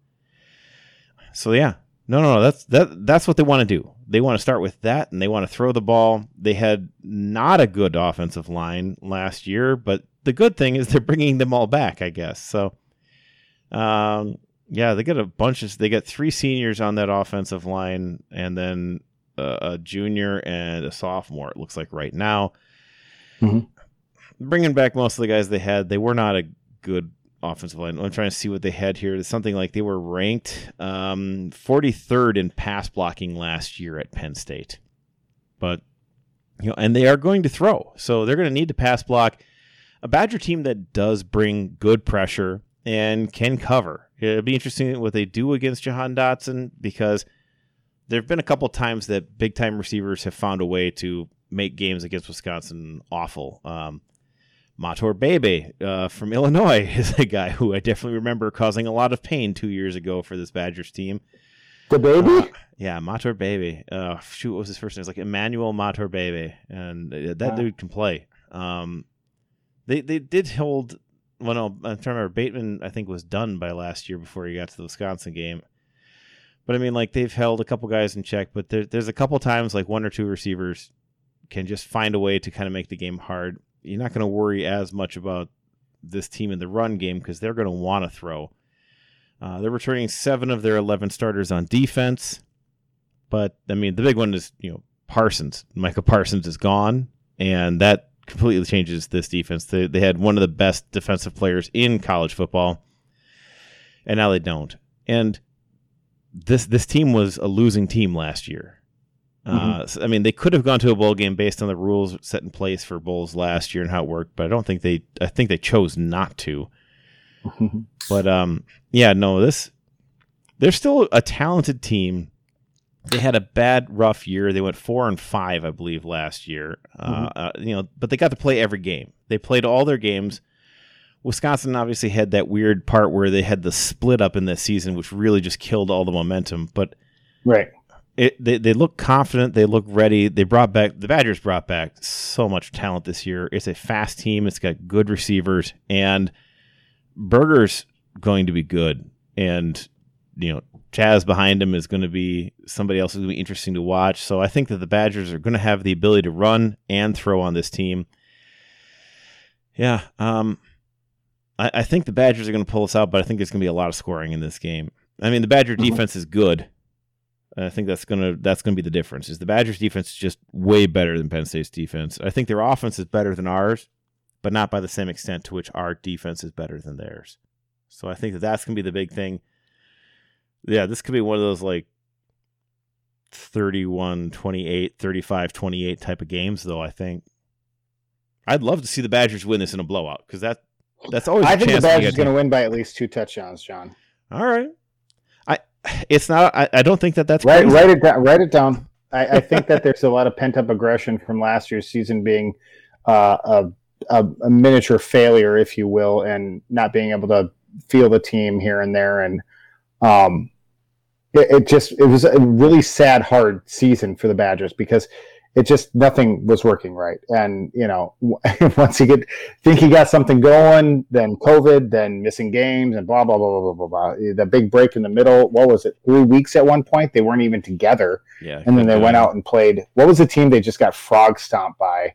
So yeah, No, no, no. That's that. That's what they want to do. They want to start with that, and they want to throw the ball. They had not a good offensive line last year, but the good thing is they're bringing them all back. I guess so. Um, yeah, they got a bunch of. They got three seniors on that offensive line, and then a, a junior and a sophomore. It looks like right now. Mm-hmm. Bringing back most of the guys they had, they were not a good offensive line. I'm trying to see what they had here. It's something like they were ranked um, 43rd in pass blocking last year at Penn State. But you know, and they are going to throw, so they're going to need to pass block. A Badger team that does bring good pressure and can cover. It'll be interesting what they do against Jahan Dotson because there have been a couple times that big time receivers have found a way to make games against Wisconsin awful. Um, Mator Bebe uh, from Illinois is a guy who I definitely remember causing a lot of pain two years ago for this Badgers team. The baby? Uh, yeah, Mator Bebe. Uh, shoot, what was his first name? It's like Emmanuel Mator Bebe, and uh, that dude can play. Um, they they did hold. Well, no, I'm trying to remember. Bateman, I think, was done by last year before he got to the Wisconsin game. But I mean, like they've held a couple guys in check, but there, there's a couple times like one or two receivers can just find a way to kind of make the game hard you're not going to worry as much about this team in the run game because they're going to want to throw. Uh, they're returning seven of their 11 starters on defense. But, I mean, the big one is, you know, Parsons. Micah Parsons is gone, and that completely changes this defense. They, they had one of the best defensive players in college football, and now they don't. And this this team was a losing team last year. Mm-hmm. Uh, so, I mean, they could have gone to a bowl game based on the rules set in place for bowls last year and how it worked, but I don't think they. I think they chose not to. but um, yeah, no, this they're still a talented team. They had a bad, rough year. They went four and five, I believe, last year. Uh, mm-hmm. Uh, uh, you know, but they got to play every game. They played all their games. Wisconsin obviously had that weird part where they had the split up in this season, which really just killed all the momentum. But right, it, they, they look confident. They look ready. They brought back the Badgers brought back so much talent this year. It's a fast team. It's got good receivers, and Berger's going to be good. And you know, Chaz behind him is going to be somebody else who's going to be interesting to watch. So I think that the Badgers are going to have the ability to run and throw on this team. Yeah, um, I, I think the Badgers are going to pull us out, but I think there's going to be a lot of scoring in this game. I mean, the Badger mm-hmm. defense is good I think that's gonna that's gonna be the difference. Is the Badgers defense is just way better than Penn State's defense. I think their offense is better than ours, but not by the same extent to which our defense is better than theirs. So I think that that's gonna be the big thing. Yeah, this could be one of those like 31 28, 35 28 type of games though, I think. I'd love to see the Badgers win this in a blowout because that that's always I think the Badgers are going to win by at least two touchdowns, John. All right it's not. I, I don't think that that's right. Write it down. Write it down. I, I think that there's a lot of pent up aggression from last year's season being uh, a, a, a, miniature failure, if you will, and not being able to feel the team here and there, and um, it, it just it was a really sad, hard season for the Badgers because it just nothing was working right. And you know, once he get think he got something going, then COVID, then missing games, and blah blah blah blah blah blah. The big break in the middle. What was it? Three weeks at one point. They weren't even together. Yeah. And then they went out and played. What was the team they just got frog stomped by?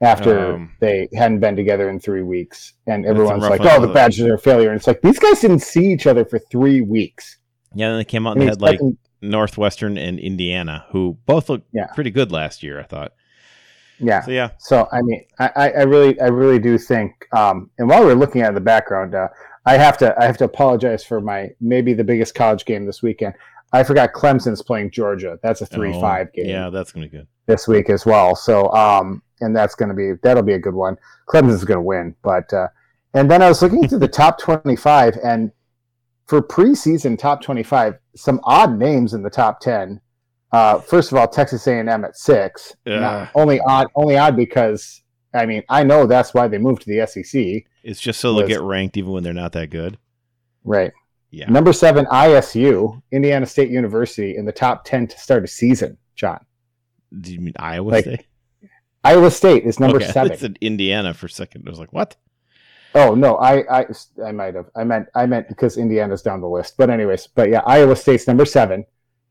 After um, they hadn't been together in three weeks, and everyone's like, "Oh, the Badgers are a failure," and it's like these guys didn't see each other for three weeks. Yeah, and they came out and, and had like Northwestern and Indiana, who both looked yeah. pretty good last year. I thought. Yeah. So yeah. So I mean, I, I really, I really do think. Um, and while we're looking at the background, uh, I have to, I have to apologize for my maybe the biggest college game this weekend. I forgot Clemson's playing Georgia. That's a three-five oh, game. Yeah, that's gonna be good this week as well. So, um, and that's gonna be that'll be a good one. Clemson's gonna win, but uh, and then I was looking through the top twenty-five, and for preseason top 25, some odd names in the top 10. Uh, first of all, Texas A&M at six. Yeah. only odd, only odd because I mean I know that's why they moved to the SEC. It's just so they'll get ranked even when they're not that good. Right. Yeah. Number seven, ISU, Indiana State University, in the top ten to start a season. John. Do you mean Iowa like, State? Iowa State is number okay, seven. It's in Indiana for a second. I was like, what? Oh no, I I I might have. I meant I meant because Indiana's down the list. But anyways, but yeah, Iowa State's number seven.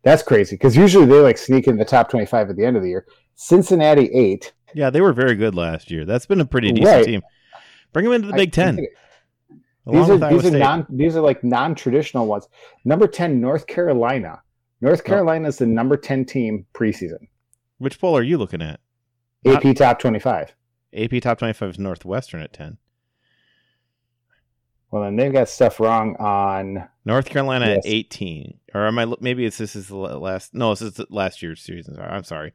That's crazy because usually they like sneak in the top 25 at the end of the year. Cincinnati eight. Yeah, they were very good last year. That's been a pretty decent right. team. Bring them into the Big Ten. These are these are non these are like non traditional ones. Number ten, North Carolina. North oh. Carolina oh. is the number ten team preseason. Which poll are you looking at? AP Not, top twenty five. AP top twenty five is Northwestern at ten. Well, then they've got stuff wrong on North Carolina yes. at eighteen, or am I? Maybe it's this is the last. No, this is last year's season. I'm sorry.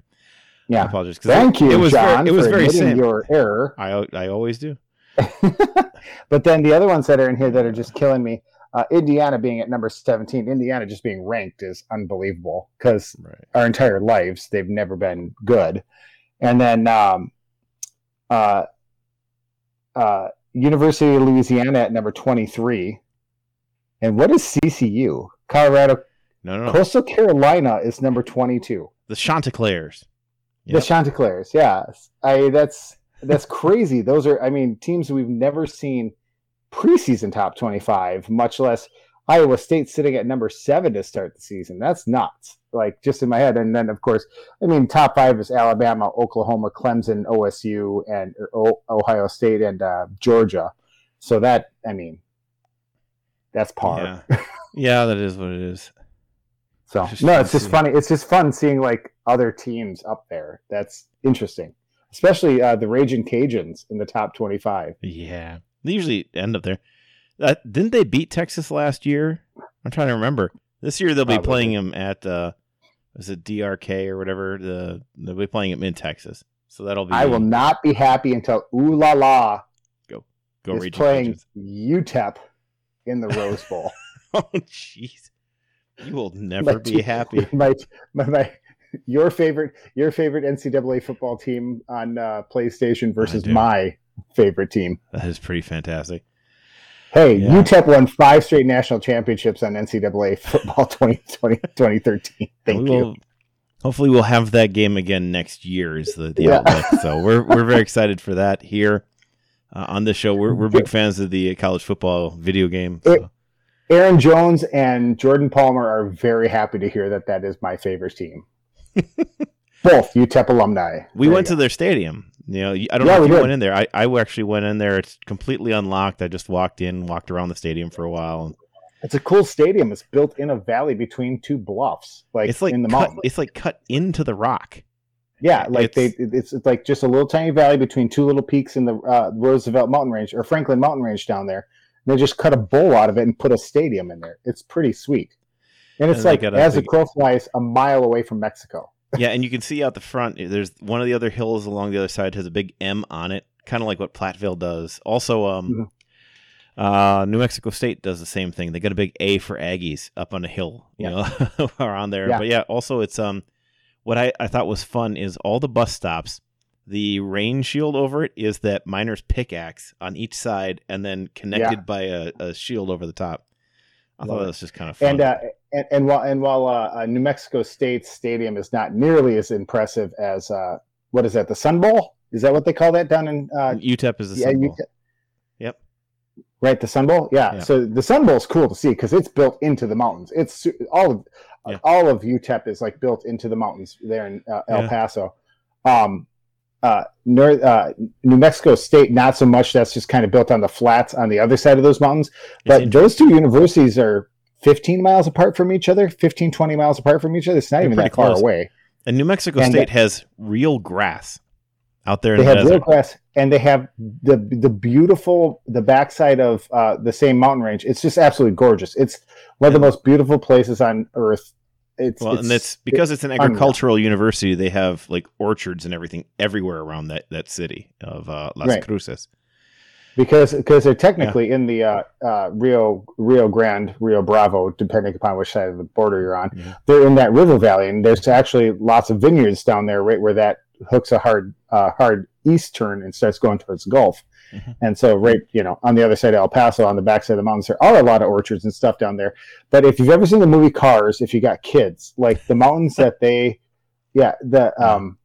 Yeah, I apologize. Thank it, you, it was John, very, it was very same. your error. I I always do. but then the other ones that are in here that are just killing me. Uh, Indiana being at number 17, Indiana just being ranked is unbelievable because right. our entire lives they've never been good. And then um, uh, uh, University of Louisiana at number 23. And what is CCU? Colorado. No, no, no. Coastal Carolina is number 22. The Chanticleers. Yep. The Chanticleers, yeah. I that's that's crazy. Those are I mean teams we've never seen preseason top 25, much less Iowa State sitting at number 7 to start the season. That's nuts. Like just in my head and then of course, I mean top 5 is Alabama, Oklahoma, Clemson, OSU and Ohio State and uh, Georgia. So that I mean that's par. Yeah. yeah, that is what it is. So no, it's just funny. It's just fun seeing like other teams up there. That's interesting, especially uh, the Raging Cajuns in the top twenty-five. Yeah, they usually end up there. Uh, didn't they beat Texas last year? I'm trying to remember. This year they'll be Probably. playing them at uh, is it DRK or whatever? The they'll be playing them in Texas, so that'll be. I will not be happy until Ooh La La go go is playing. UTEP in the Rose Bowl. oh jeez. You will never be happy. My, my, my, your favorite, your favorite NCAA football team on uh, PlayStation versus my favorite team. That is pretty fantastic. Hey, yeah. UTEP won five straight national championships on NCAA football 2020, 2013. Thank we you. Hopefully, we'll have that game again next year. Is the, the yeah. outlook. So we're we're very excited for that here uh, on the show. We're we're big fans of the college football video game. So. It, Aaron Jones and Jordan Palmer are very happy to hear that that is my favorite team. Both UTEP alumni. We there went to their stadium. You know, I don't yeah, know if you did. went in there. I, I actually went in there. It's completely unlocked. I just walked in, walked around the stadium for a while. It's a cool stadium. It's built in a valley between two bluffs, like it's like in the cut, mountain. It's like cut into the rock. Yeah, like it's, they, it's, it's like just a little tiny valley between two little peaks in the uh, Roosevelt Mountain Range or Franklin Mountain Range down there And they just cut a bowl out of it and put a stadium in there. It's pretty sweet. And it's and like as a crow flies a mile away from Mexico. Yeah, and you can see out the front. There's one of the other hills along the other side has a big M on it, kind of like what Platteville does. Also, um, mm-hmm. uh, New Mexico State does the same thing. They got a big A for Aggies up on a hill, you yeah. know, around there. Yeah. But yeah, also it's um, what I I thought was fun is all the bus stops the rain shield over it is that miner's pickaxe on each side and then connected yeah. by a, a, shield over the top. I thought that was just kind of fun. And uh, and, and while and while uh, uh, New Mexico State Stadium is not nearly as impressive as uh, what is that the Sun Bowl? Is that what they call that down in uh, UTEP? Is the yeah, Sun Bowl? UTEP. Yep. Right, the Sun Bowl. Yeah. yeah. So the Sun Bowl is cool to see because it's built into the mountains. It's all of yeah. all of UTEP is like built into the mountains there in uh, El Paso. Um, uh, North, uh, New Mexico State, not so much. That's just kind of built on the flats on the other side of those mountains. But those two universities are 15 miles apart from each other, 15, 20 miles apart from each other. It's not They're even that close. far away. And New Mexico and State has real grass out there. they the have desert. real grass, and they have the the beautiful the backside of uh, the same mountain range. It's just absolutely gorgeous. It's one of the most beautiful places on earth it's well, it's, and it's because it's, it's an agricultural unreal. university. They have like orchards and everything everywhere around that that city of uh, Las right. Cruces. Because because they're technically yeah. in the uh, uh, Rio Rio Grande Rio Bravo, depending upon which side of the border you're on. Yeah. They're in that river valley, and there's actually lots of vineyards down there, right where that hooks a hard uh, hard east turn and starts going towards the Gulf. Mm-hmm. And so, right, you know, on the other side of El Paso, on the backside of the mountains, there are a lot of orchards and stuff down there. But if you've ever seen the movie Cars, if you got kids, like the mountains that they, yeah, the um,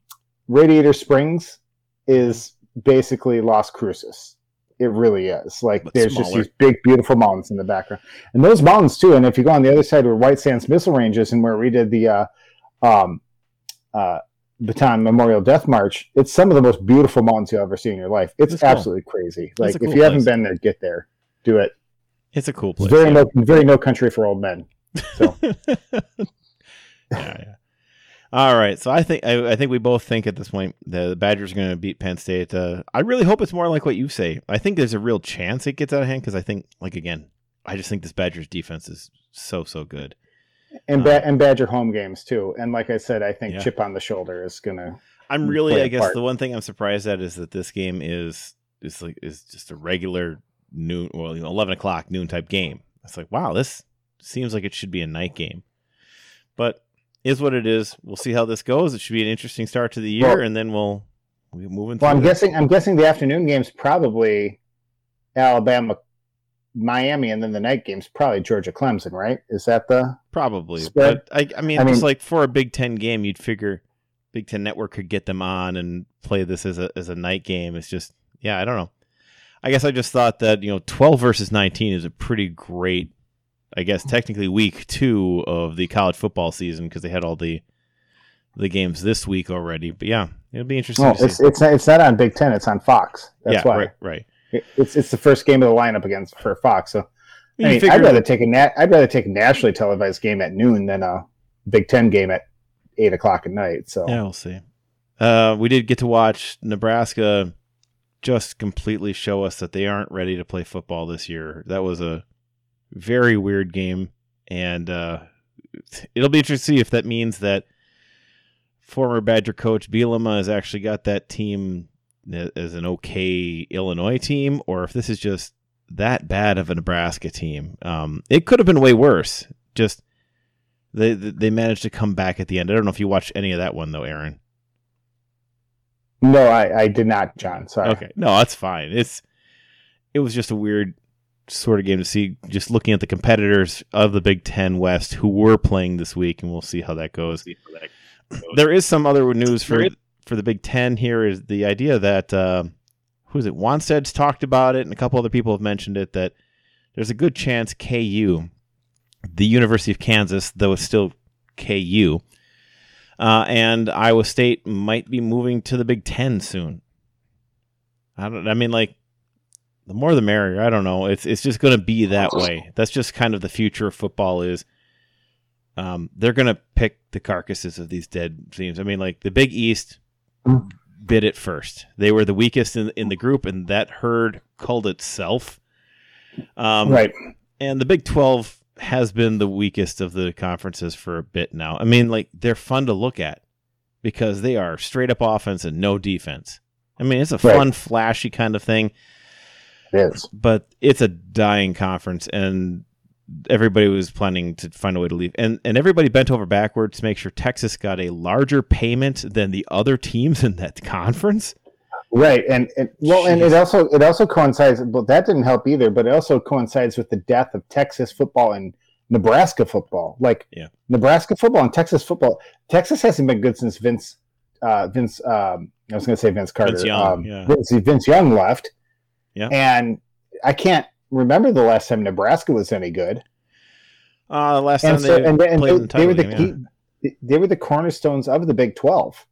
Radiator Springs is basically Las Cruces. It really is. Like but there's smaller. just these big, beautiful mountains in the background, and those mountains too. And if you go on the other side where White Sands Missile Range is, and where we did the uh, um, uh, Bataan Memorial Death March, it's some of the most beautiful mountains you'll ever see in your life. It's That's absolutely cool. crazy. Like if you place. haven't been there, get there, do it. It's a cool place. It's very yeah. no, very no country for old men. So. yeah, yeah. All right, so I think I, I, think we both think at this point the Badgers are going to beat Penn State. Uh, I really hope it's more like what you say. I think there's a real chance it gets out of hand because I think, like again, I just think this Badgers defense is so so good. And ba- uh, and Badger home games too. And like I said, I think yeah. chip on the shoulder is going to. I'm really, I guess, part. the one thing I'm surprised at is that this game is is like is just a regular noon, well, you know, eleven o'clock noon type game. It's like, wow, this seems like it should be a night game, but is what it is. We'll see how this goes. It should be an interesting start to the year, well, and then we'll we'll move into. Well, I'm guessing I'm guessing the afternoon game's probably Alabama, Miami, and then the night game's probably Georgia, Clemson, right? Is that the probably? Spread? But I, I mean, I mean, like for a Big Ten game, you'd figure Big Ten Network could get them on and play this as a as a night game. It's just, yeah, I don't know. I guess I just thought that you know, 12 versus 19 is a pretty great I guess technically week two of the college football season because they had all the the games this week already. But yeah, it'll be interesting. Oh, it's it's not, it's not on Big Ten. It's on Fox. That's yeah, why. Right, right. It's it's the first game of the lineup against for Fox. So I mean, I'd rather take a nat- I'd rather take a nationally televised game at noon than a Big Ten game at eight o'clock at night. So yeah, we'll see. Uh, we did get to watch Nebraska just completely show us that they aren't ready to play football this year. That was a very weird game, and uh, it'll be interesting to see if that means that former Badger coach Bielema has actually got that team as an okay Illinois team, or if this is just that bad of a Nebraska team. Um, it could have been way worse. Just they they managed to come back at the end. I don't know if you watched any of that one though, Aaron. No, I, I did not, John. Sorry. Okay, no, that's fine. It's it was just a weird sort of game to see just looking at the competitors of the Big Ten West who were playing this week, and we'll see how that goes. There is some other news for for the Big Ten here is the idea that uh, who is it? Wannstedt's talked about it, and a couple other people have mentioned it that there's a good chance KU, the University of Kansas, though it's still KU, uh, and Iowa State might be moving to the Big Ten soon. I don't. I mean, like the more the merrier. I don't know. It's it's just going to be that way. That's just kind of the future of football. Is um, they're going to pick the carcasses of these dead teams. I mean, like the Big East bid it first. They were the weakest in in the group, and that herd culled itself. Um, right. And the Big Twelve has been the weakest of the conferences for a bit now. I mean, like they're fun to look at because they are straight up offense and no defense. I mean, it's a right. fun, flashy kind of thing. It is. But it's a dying conference, and everybody was planning to find a way to leave. And, and everybody bent over backwards to make sure Texas got a larger payment than the other teams in that conference. Right, and, and well, Jeez. and it also it also coincides. But that didn't help either. But it also coincides with the death of Texas football and Nebraska football. Like yeah. Nebraska football and Texas football. Texas hasn't been good since Vince uh, Vince. Um, I was going to say Vince Carter. Vince Young, um, yeah. Vince, Vince Young left, yeah. And I can't remember the last time Nebraska was any good. Uh, the last and time so, they and, and played they, they were the game, yeah. they were the cornerstones of the Big Twelve.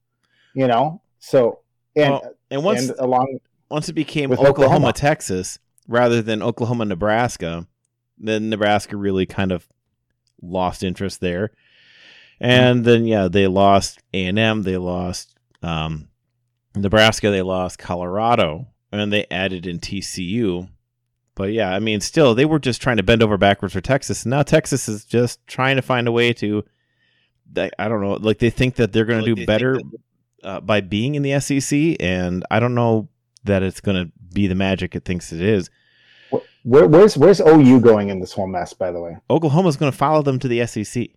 You know, so and well, and once and along once it became Oklahoma, Oklahoma, Texas rather than Oklahoma, Nebraska, then Nebraska really kind of lost interest there. And mm-hmm. then yeah, they lost A and M, they lost um, Nebraska, they lost Colorado, and then they added in TCU. But yeah, I mean, still, they were just trying to bend over backwards for Texas. And now Texas is just trying to find a way to, I don't know, like they think that they're going to like do better uh, by being in the SEC. And I don't know that it's going to be the magic it thinks it is. Where, where's where's OU going in this whole mess? By the way, Oklahoma's going to follow them to the SEC.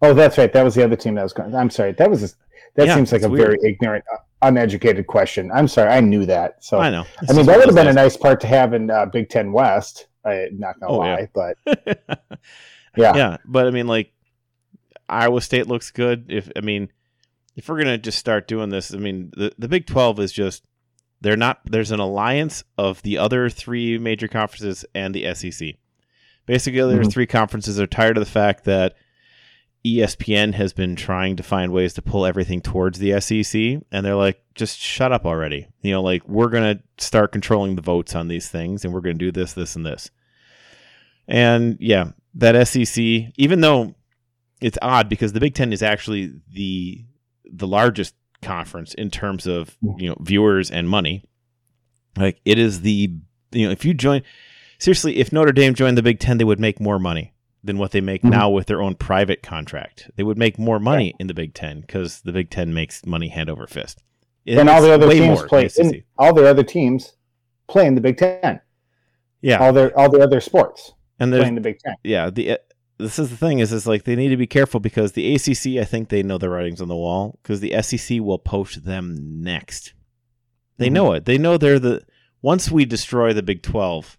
Oh, that's right. That was the other team that was going. I'm sorry. That was a, that yeah, seems like a weird. very ignorant uh, uneducated question. I'm sorry, I knew that. So I know. I mean, that would have been a nice part to have in uh, Big Ten West. I not gonna oh, lie, yeah. but yeah, yeah. But I mean, like Iowa State looks good. If I mean, if we're gonna just start doing this, I mean, the the Big Twelve is just They're not. There's an alliance of the other three major conferences and the SEC. Basically, there's mm-hmm. three conferences. They're tired of the fact that ESPN has been trying to find ways to pull everything towards the SEC, and they're like, just shut up already. You know, like we're gonna start controlling the votes on these things, and we're gonna do this, this, and this. And yeah, that SEC, even though it's odd because the Big Ten is actually the the largest conference in terms of you know viewers and money. Like it is the you know if you join seriously if Notre Dame joined the Big Ten, they would make more money than what they make mm-hmm. now with their own private contract. They would make more money in the Big Ten because the Big Ten makes money hand over fist. It and all the other teams play. all the other teams play in the Big Ten. Yeah, all their all the other sports and playing the Big Ten. Yeah, the uh, this is the thing is is like they need to be careful because the ACC I think they know the writings on the wall because the SEC will poach them next. They mm-hmm. know it. They know they're the once we destroy the Big Twelve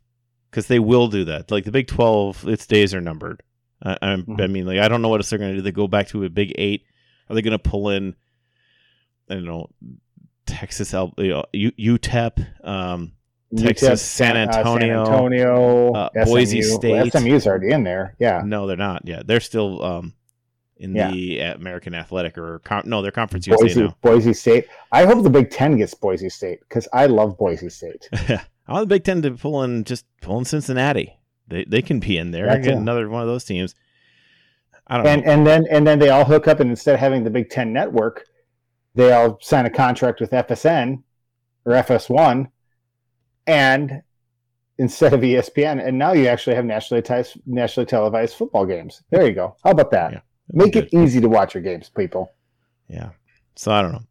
because they will do that. Like the Big Twelve, its days are numbered. I, mm-hmm. I mean, like I don't know what else they're going to do. They go back to a Big Eight. Are they going to pull in? I don't know. Texas, you know, UTEP. Um, Texas, San Antonio, uh, San Antonio, uh, Boise State. Well, SMU's already in there. Yeah. No, they're not. Yeah, they're still um, in yeah. the American Athletic or com- no, they're Conference Boise, USA now. Boise State. I hope the Big Ten gets Boise State because I love Boise State. I want the Big Ten to pull in just pull in Cincinnati. They they can be in there. That's get another one of those teams. I don't and, know. And then and then they all hook up, and instead of having the Big Ten network, they all sign a contract with FSN or FS1 and instead of ESPN, and now you actually have nationally televised, nationally televised football games. There you go. How about that? Yeah, Make good. it easy to watch your games, people. Yeah. So I don't know.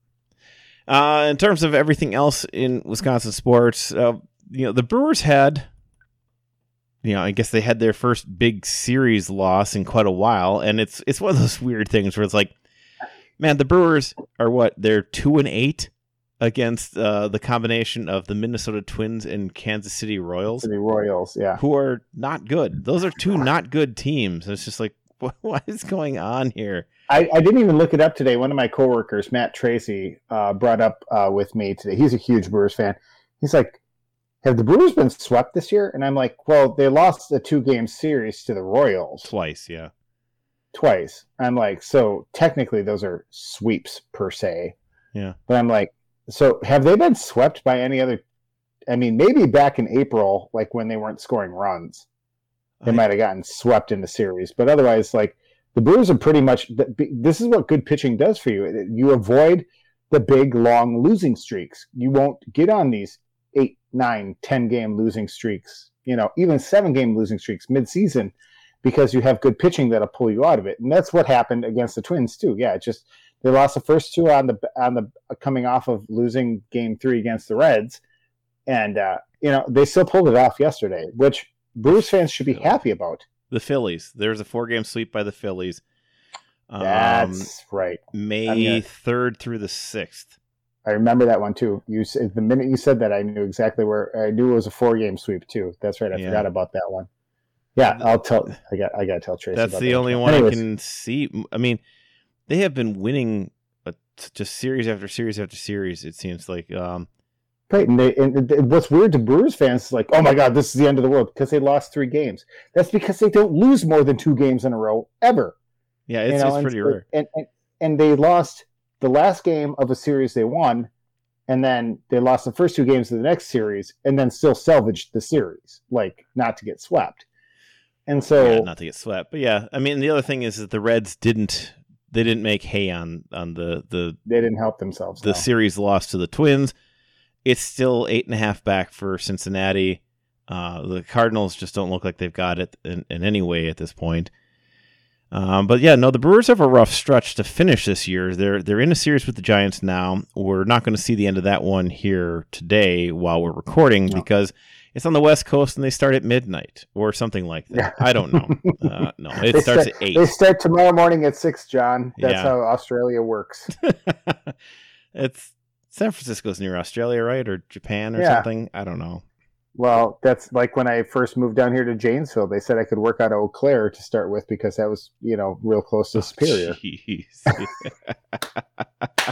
Uh, in terms of everything else in Wisconsin sports, uh, you know, the Brewers had, you know, I guess they had their first big series loss in quite a while, and it's it's one of those weird things where it's like, man, the Brewers are what they're two and eight against uh, the combination of the Minnesota Twins and Kansas City Royals. City Royals, yeah, who are not good. Those are two not good teams. It's just like, what, what is going on here? I, I, didn't even look it up today. One of my coworkers, Matt Tracy, uh, brought up uh, with me today. He's a huge Brewers fan. He's like, "Have the Brewers been swept this year?" And I'm like, "Well, they lost a two game series to the Royals twice, yeah, twice." I'm like, so technically those are sweeps per se. Yeah, but I'm like, so have they been swept by any other? I mean, maybe back in April, like when they weren't scoring runs, they I... might have gotten swept in the series. But otherwise, like the Brewers are pretty much. This is what good pitching does for you. You avoid the big long losing streaks. You won't get on these eight, nine, ten game losing streaks. You know, even seven game losing streaks midseason because you have good pitching that'll pull you out of it. And that's what happened against the Twins too. Yeah, it just they lost the first two on the on the coming off of losing game three against the Reds, and uh, you know they still pulled it off yesterday, which Brewers fans should be happy about. The Phillies. There's a four game sweep by the Phillies. Um, That's right. May third through the sixth. I remember that one too. You said the minute you said that, I knew exactly where. I knew it was a four game sweep too. That's right. I yeah. forgot about that one. Yeah, I'll tell. I got. I got to tell Tracy. That's the only one Anyways. I can see. I mean, they have been winning a, just series after series after series. It seems like. Um, Right, and, they, and, and what's weird to Brewers fans is like, oh my god, this is the end of the world because they lost three games. That's because they don't lose more than two games in a row ever. Yeah, it's, you know? it's pretty and, rare. And, and and they lost the last game of a series they won, and then they lost the first two games of the next series, and then still salvaged the series, like not to get swept. And so, yeah, not to get swept, but yeah, I mean, the other thing is that the Reds didn't they didn't make hay on on the the they didn't help themselves. The no. series lost to the Twins. It's still eight and a half back for Cincinnati. Uh, the Cardinals just don't look like they've got it in, in any way at this point. Um, but yeah, no, the Brewers have a rough stretch to finish this year. They're they're in a series with the Giants now. We're not going to see the end of that one here today while we're recording no. because it's on the West Coast and they start at midnight or something like that. I don't know. Uh, no, it starts start, at eight. They start tomorrow morning at six, John. That's yeah. how Australia works. it's San Francisco's near Australia, right, or Japan or yeah. something? I don't know. Well, that's like when I first moved down here to Janesville. They said I could work out of Eau Claire to start with because that was, you know, real close to oh, Superior.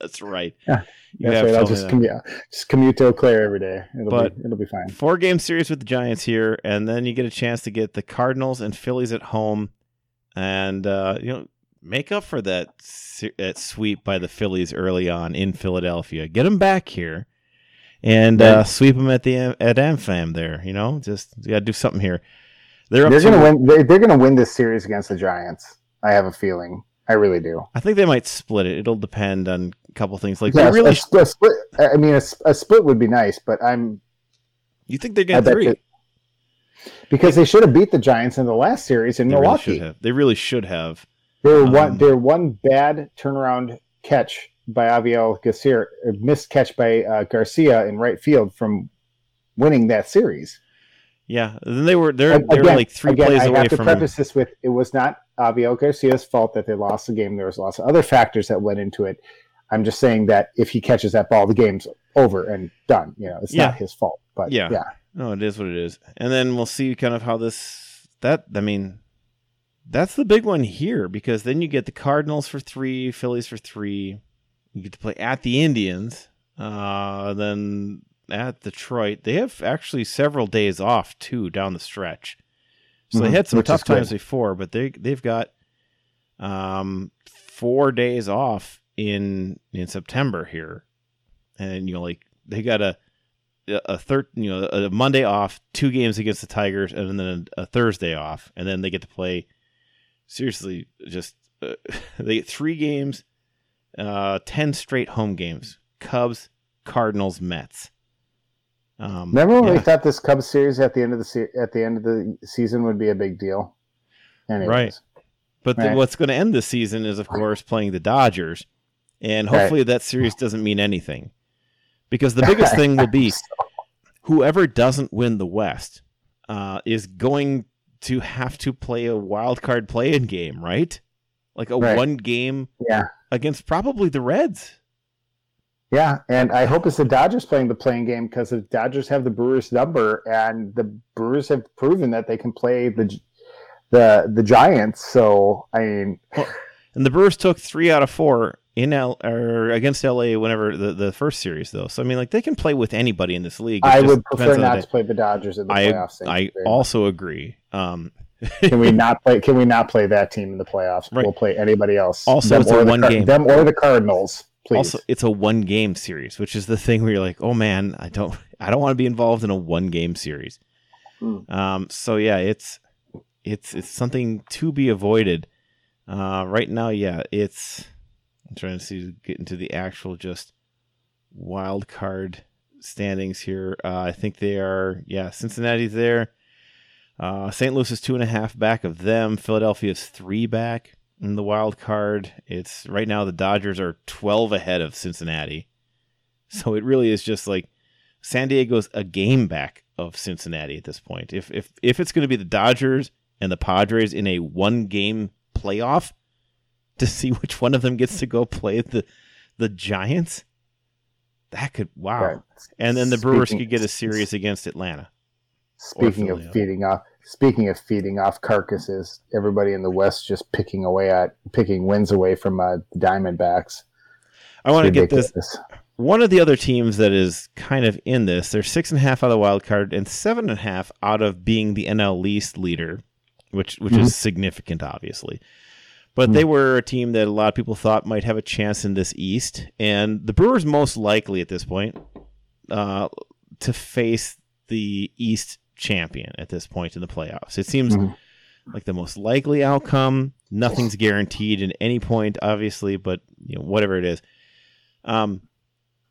That's right. Yeah. That's right. I'll just commute, just commute to Eau Claire every day. It'll but be it'll be fine. Four game series with the Giants here, and then you get a chance to get the Cardinals and Phillies at home, and uh, you know make up for that, that sweep by the Phillies early on in Philadelphia. Get them back here, and right. uh, sweep them at the at AmFam there. You know, just you got to do something here. They're, they're going to win. They're, they're going to win this series against the Giants. I have a feeling. I really do. I think they might split it. It'll depend on a couple things. Like yeah, really, a, a split. I mean, a, a, split would be nice, but I'm. You think they get three? That, because they should have beat the Giants in the last series in they Milwaukee. Really they really should have. There um, one. There one bad turnaround catch by Avisail Garcia, missed catch by uh, Garcia in right field from winning that series. Yeah, then they were they're they were like three again, plays I away from. I have to from. preface this with it was not Avisail Garcia's fault that they lost the game. There was lots of other factors that went into it. I'm just saying that if he catches that ball, the game's over and done. You know, it's yeah. not his fault. But yeah, yeah, no, it is what it is. And then we'll see kind of how this that I mean, that's the big one here because then you get the Cardinals for three, Phillies for three. You get to play at the Indians. Uh, then at Detroit. They have actually several days off too down the stretch. So mm-hmm. they had some Which tough times before, but they they've got um four days off in in September here, and you know like they got a a third you know a Monday off, two games against the Tigers, and then a, a Thursday off, and then they get to play. Seriously, just uh, they get three games, uh, ten straight home games: Cubs, Cardinals, Mets. Um, Remember when yeah. we thought this Cubs series at the end of the se- at the end of the season would be a big deal? Anyways. Right. But right. The, what's going to end the season is, of course, playing the Dodgers, and hopefully right. that series doesn't mean anything, because the biggest thing will be whoever doesn't win the West uh, is going to have to play a wild card play-in game, right? Like a right. one game yeah. Against probably the Reds. Yeah, and I hope it's the Dodgers playing the playing game because the Dodgers have the Brewers number, and the Brewers have proven that they can play the the the Giants. So I mean, well, and the Brewers took three out of four in L or against LA whenever the, the first series though. So I mean, like they can play with anybody in this league. It I would prefer not to play the Dodgers in the I, playoffs. I also agree. Um, can we not play? Can we not play that team in the playoffs? Right. We'll play anybody else. Also, it's a one game. Them or the Cardinals. Please. Also, it's a one game series, which is the thing where you're like, oh man, I don't, I don't want to be involved in a one game series. Mm. Um, so yeah, it's, it's, it's something to be avoided. Uh, right now, yeah, it's. I'm trying to see get into the actual just wild card standings here. Uh, I think they are, yeah, Cincinnati's there. Uh, St. Louis is two and a half back of them. Philadelphia is three back in the wild card. It's right now the Dodgers are 12 ahead of Cincinnati. So it really is just like San Diego's a game back of Cincinnati at this point. If if if it's going to be the Dodgers and the Padres in a one game playoff to see which one of them gets to go play the the Giants, that could wow. Right. And then the Brewers could get a series against Atlanta. Speaking of feeding off Speaking of feeding off carcasses, everybody in the West just picking away at picking wins away from uh, the Diamondbacks. I want to get this. One of the other teams that is kind of in this, they're six and a half out of the wild card and seven and a half out of being the NL East leader, which which mm-hmm. is significant, obviously. But mm-hmm. they were a team that a lot of people thought might have a chance in this East, and the Brewers most likely at this point uh, to face the East champion at this point in the playoffs. It seems mm-hmm. like the most likely outcome. Nothing's guaranteed at any point, obviously, but you know whatever it is. Um,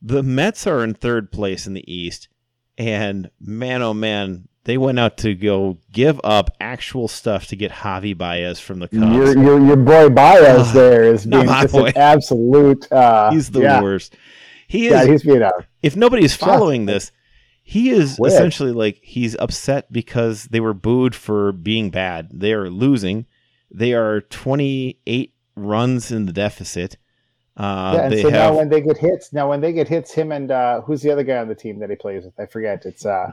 the Mets are in third place in the East, and man, oh man, they went out to go give up actual stuff to get Javi Baez from the Cubs. Your, your, your boy Baez uh, there is being just boy. an absolute. Uh, he's the yeah. worst. He is. Yeah, he's being out. If nobody's following this, he is Quit. essentially like he's upset because they were booed for being bad. They are losing. They are 28 runs in the deficit. Uh, yeah, and so have... now when they get hits, now when they get hits, him and uh, who's the other guy on the team that he plays with? I forget. It's uh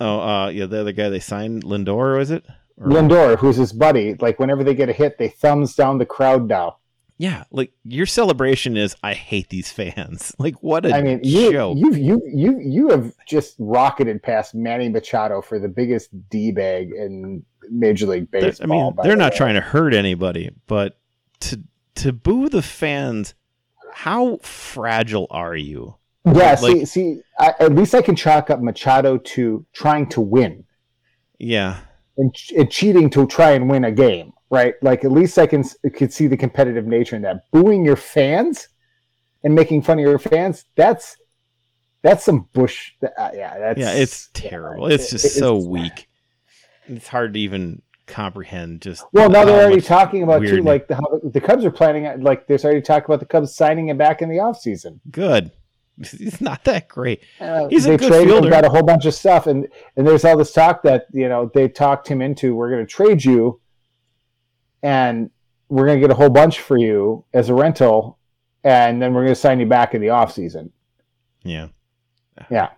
oh uh yeah, the other guy they signed, Lindor, was it? Or... Lindor, who's his buddy. Like whenever they get a hit, they thumbs down the crowd now. Yeah, like your celebration is I hate these fans. Like what a I mean, you, joke. You you you you have just rocketed past Manny Machado for the biggest d bag in Major League Baseball. I mean, they're the not way. trying to hurt anybody, but to to boo the fans, how fragile are you? Yeah, like, see, see, I, at least I can chalk up Machado to trying to win. Yeah, and, and cheating to try and win a game right? Like at least I can could see the competitive nature in that. Booing your fans and making fun of your fans, that's that's some bush. Uh, yeah, that's yeah, it's terrible. Yeah, it's just it, so it's, weak. It's hard to even comprehend. Just well, now they're already talking about too, like the, how the Cubs are planning. Like there's already talk about the Cubs signing him back in the offseason. Good. He's not that great. Uh, He's a good fielder. Got a whole bunch of stuff, and and there's all this talk that you know they talked him into. We're going to trade you and we're going to get a whole bunch for you as a rental, and then we're going to sign you back in the off season. Yeah, yeah,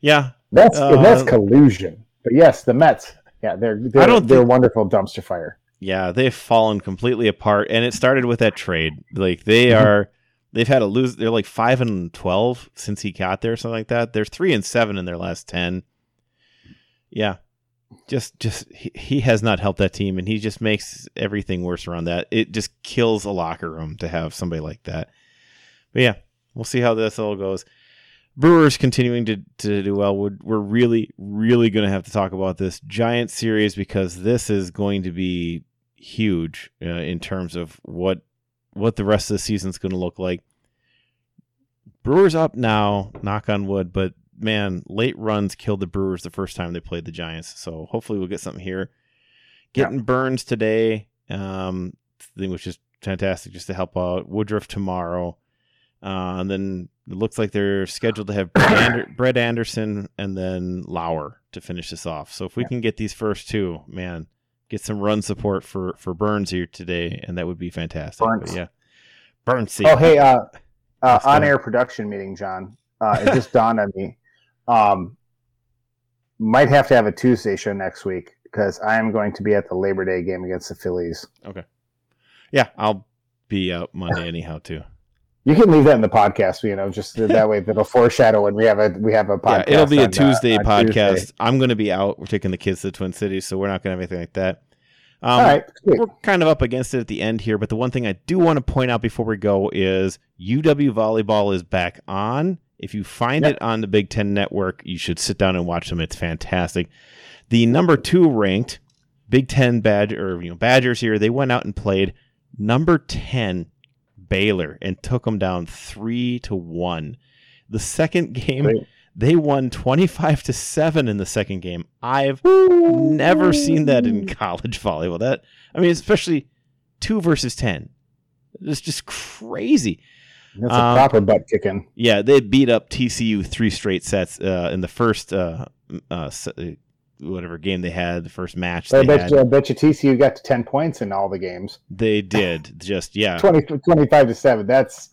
yeah. That's uh, that's collusion. But yes, the Mets. Yeah, they're they're, I don't they're think, wonderful dumpster fire. Yeah, they've fallen completely apart, and it started with that trade. Like they mm-hmm. are, they've had a lose. They're like five and twelve since he got there, or something like that. They're three and seven in their last ten. Yeah, just just he, he has not helped that team and he just makes everything worse around that. It just kills a locker room to have somebody like that. But yeah we'll see how this all goes. Brewers continuing to, to do well. We're, we're really really going to have to talk about this giant series because this is going to be huge uh, in terms of what what the rest of the season is going to look like. Brewers up now knock on wood but man, late runs killed the Brewers the first time they played the Giants. So hopefully we'll get something here. Getting yeah. Burnes today, um, which is fantastic just to help out. Woodruff tomorrow. Uh, and then it looks like they're scheduled to have Brett, Ander- Brett Anderson and then Lauer to finish this off. So if we yeah. can get these first two, man, get some run support for for Burnes here today, and that would be fantastic. Burnes. But yeah, Burnes. Oh, hey, uh, uh, on air production meeting, John. Uh, it just dawned on me. Um, might have to have a Tuesday show next week because I am going to be at the Labor Day game against the Phillies. Okay. Yeah, I'll be out Monday anyhow too. You can leave that in the podcast, you know, just that way that'll foreshadow when we have a we have a podcast. Yeah, it'll be a Tuesday uh, podcast. Tuesday. I'm going to be out. We're taking the kids to the Twin Cities, so we're not going to have anything like that. Um, All right, we're kind of up against it at the end here, but the one thing I do want to point out before we go is UW volleyball is back on. If you find yep. it on the Big Ten Network, you should sit down and watch them. It's fantastic. The number two ranked Big Ten Badger or you know Badgers here, they went out and played number ten Baylor and took them down three to one. The second game, Great. they won twenty five to seven in the second game. I've never seen that in college volleyball. That I mean, especially two versus ten. It's just crazy. That's a um, proper butt kicking. Yeah, they beat up TCU three straight sets uh, in the first uh, uh, whatever game they had, the first match. I bet, you, I bet you TCU got to 10 points in all the games. They did. Just, yeah. 20, 25 to 7. That's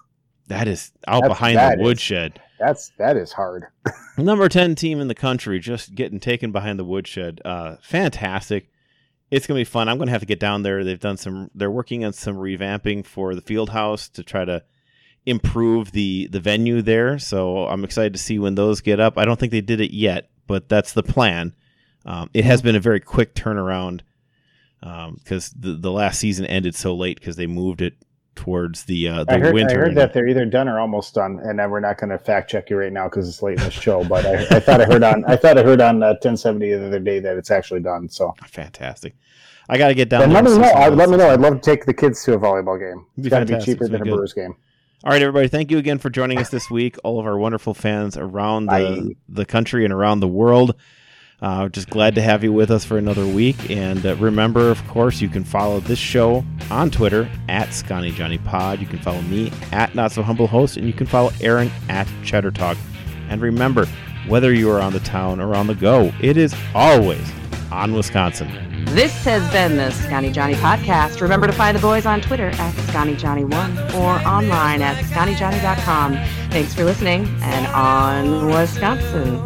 that is out behind the woodshed. Is, that's that is hard. Number 10 team in the country just getting taken behind the woodshed. Uh, fantastic. It's going to be fun. I'm going to have to get down there. They've done some they're working on some revamping for the field house to try to improve the the venue there. So I'm excited to see when those get up. I don't think they did it yet, but that's the plan. Um, it has been a very quick turnaround because um, the the last season ended so late because they moved it towards the uh, the I heard, winter. I heard that they're either done or almost done, and then we're not going to fact check you right now because it's late in the show. But I, I, thought I heard on I thought I heard on uh, 1070 the other day that it's actually done. So fantastic. I got to get down. Let me know. I, let me know. I'd love to take the kids to a volleyball game. It's got to be cheaper than a Brewers game. All right, everybody. Thank you again for joining us this week. All of our wonderful fans around the, the country and around the world. Uh, just glad to have you with us for another week. And uh, remember, of course, you can follow this show on Twitter at Scotty Johnny Pod. You can follow me at Not So Humble Host, and you can follow Aaron at Cheddar Talk. And remember, whether you are on the town or on the go, it is always on Wisconsin. This has been the Scotty Johnny podcast. Remember to find the boys on Twitter at ScottyJohnny1 or online at scottyjohnny.com. Thanks for listening and on Wisconsin.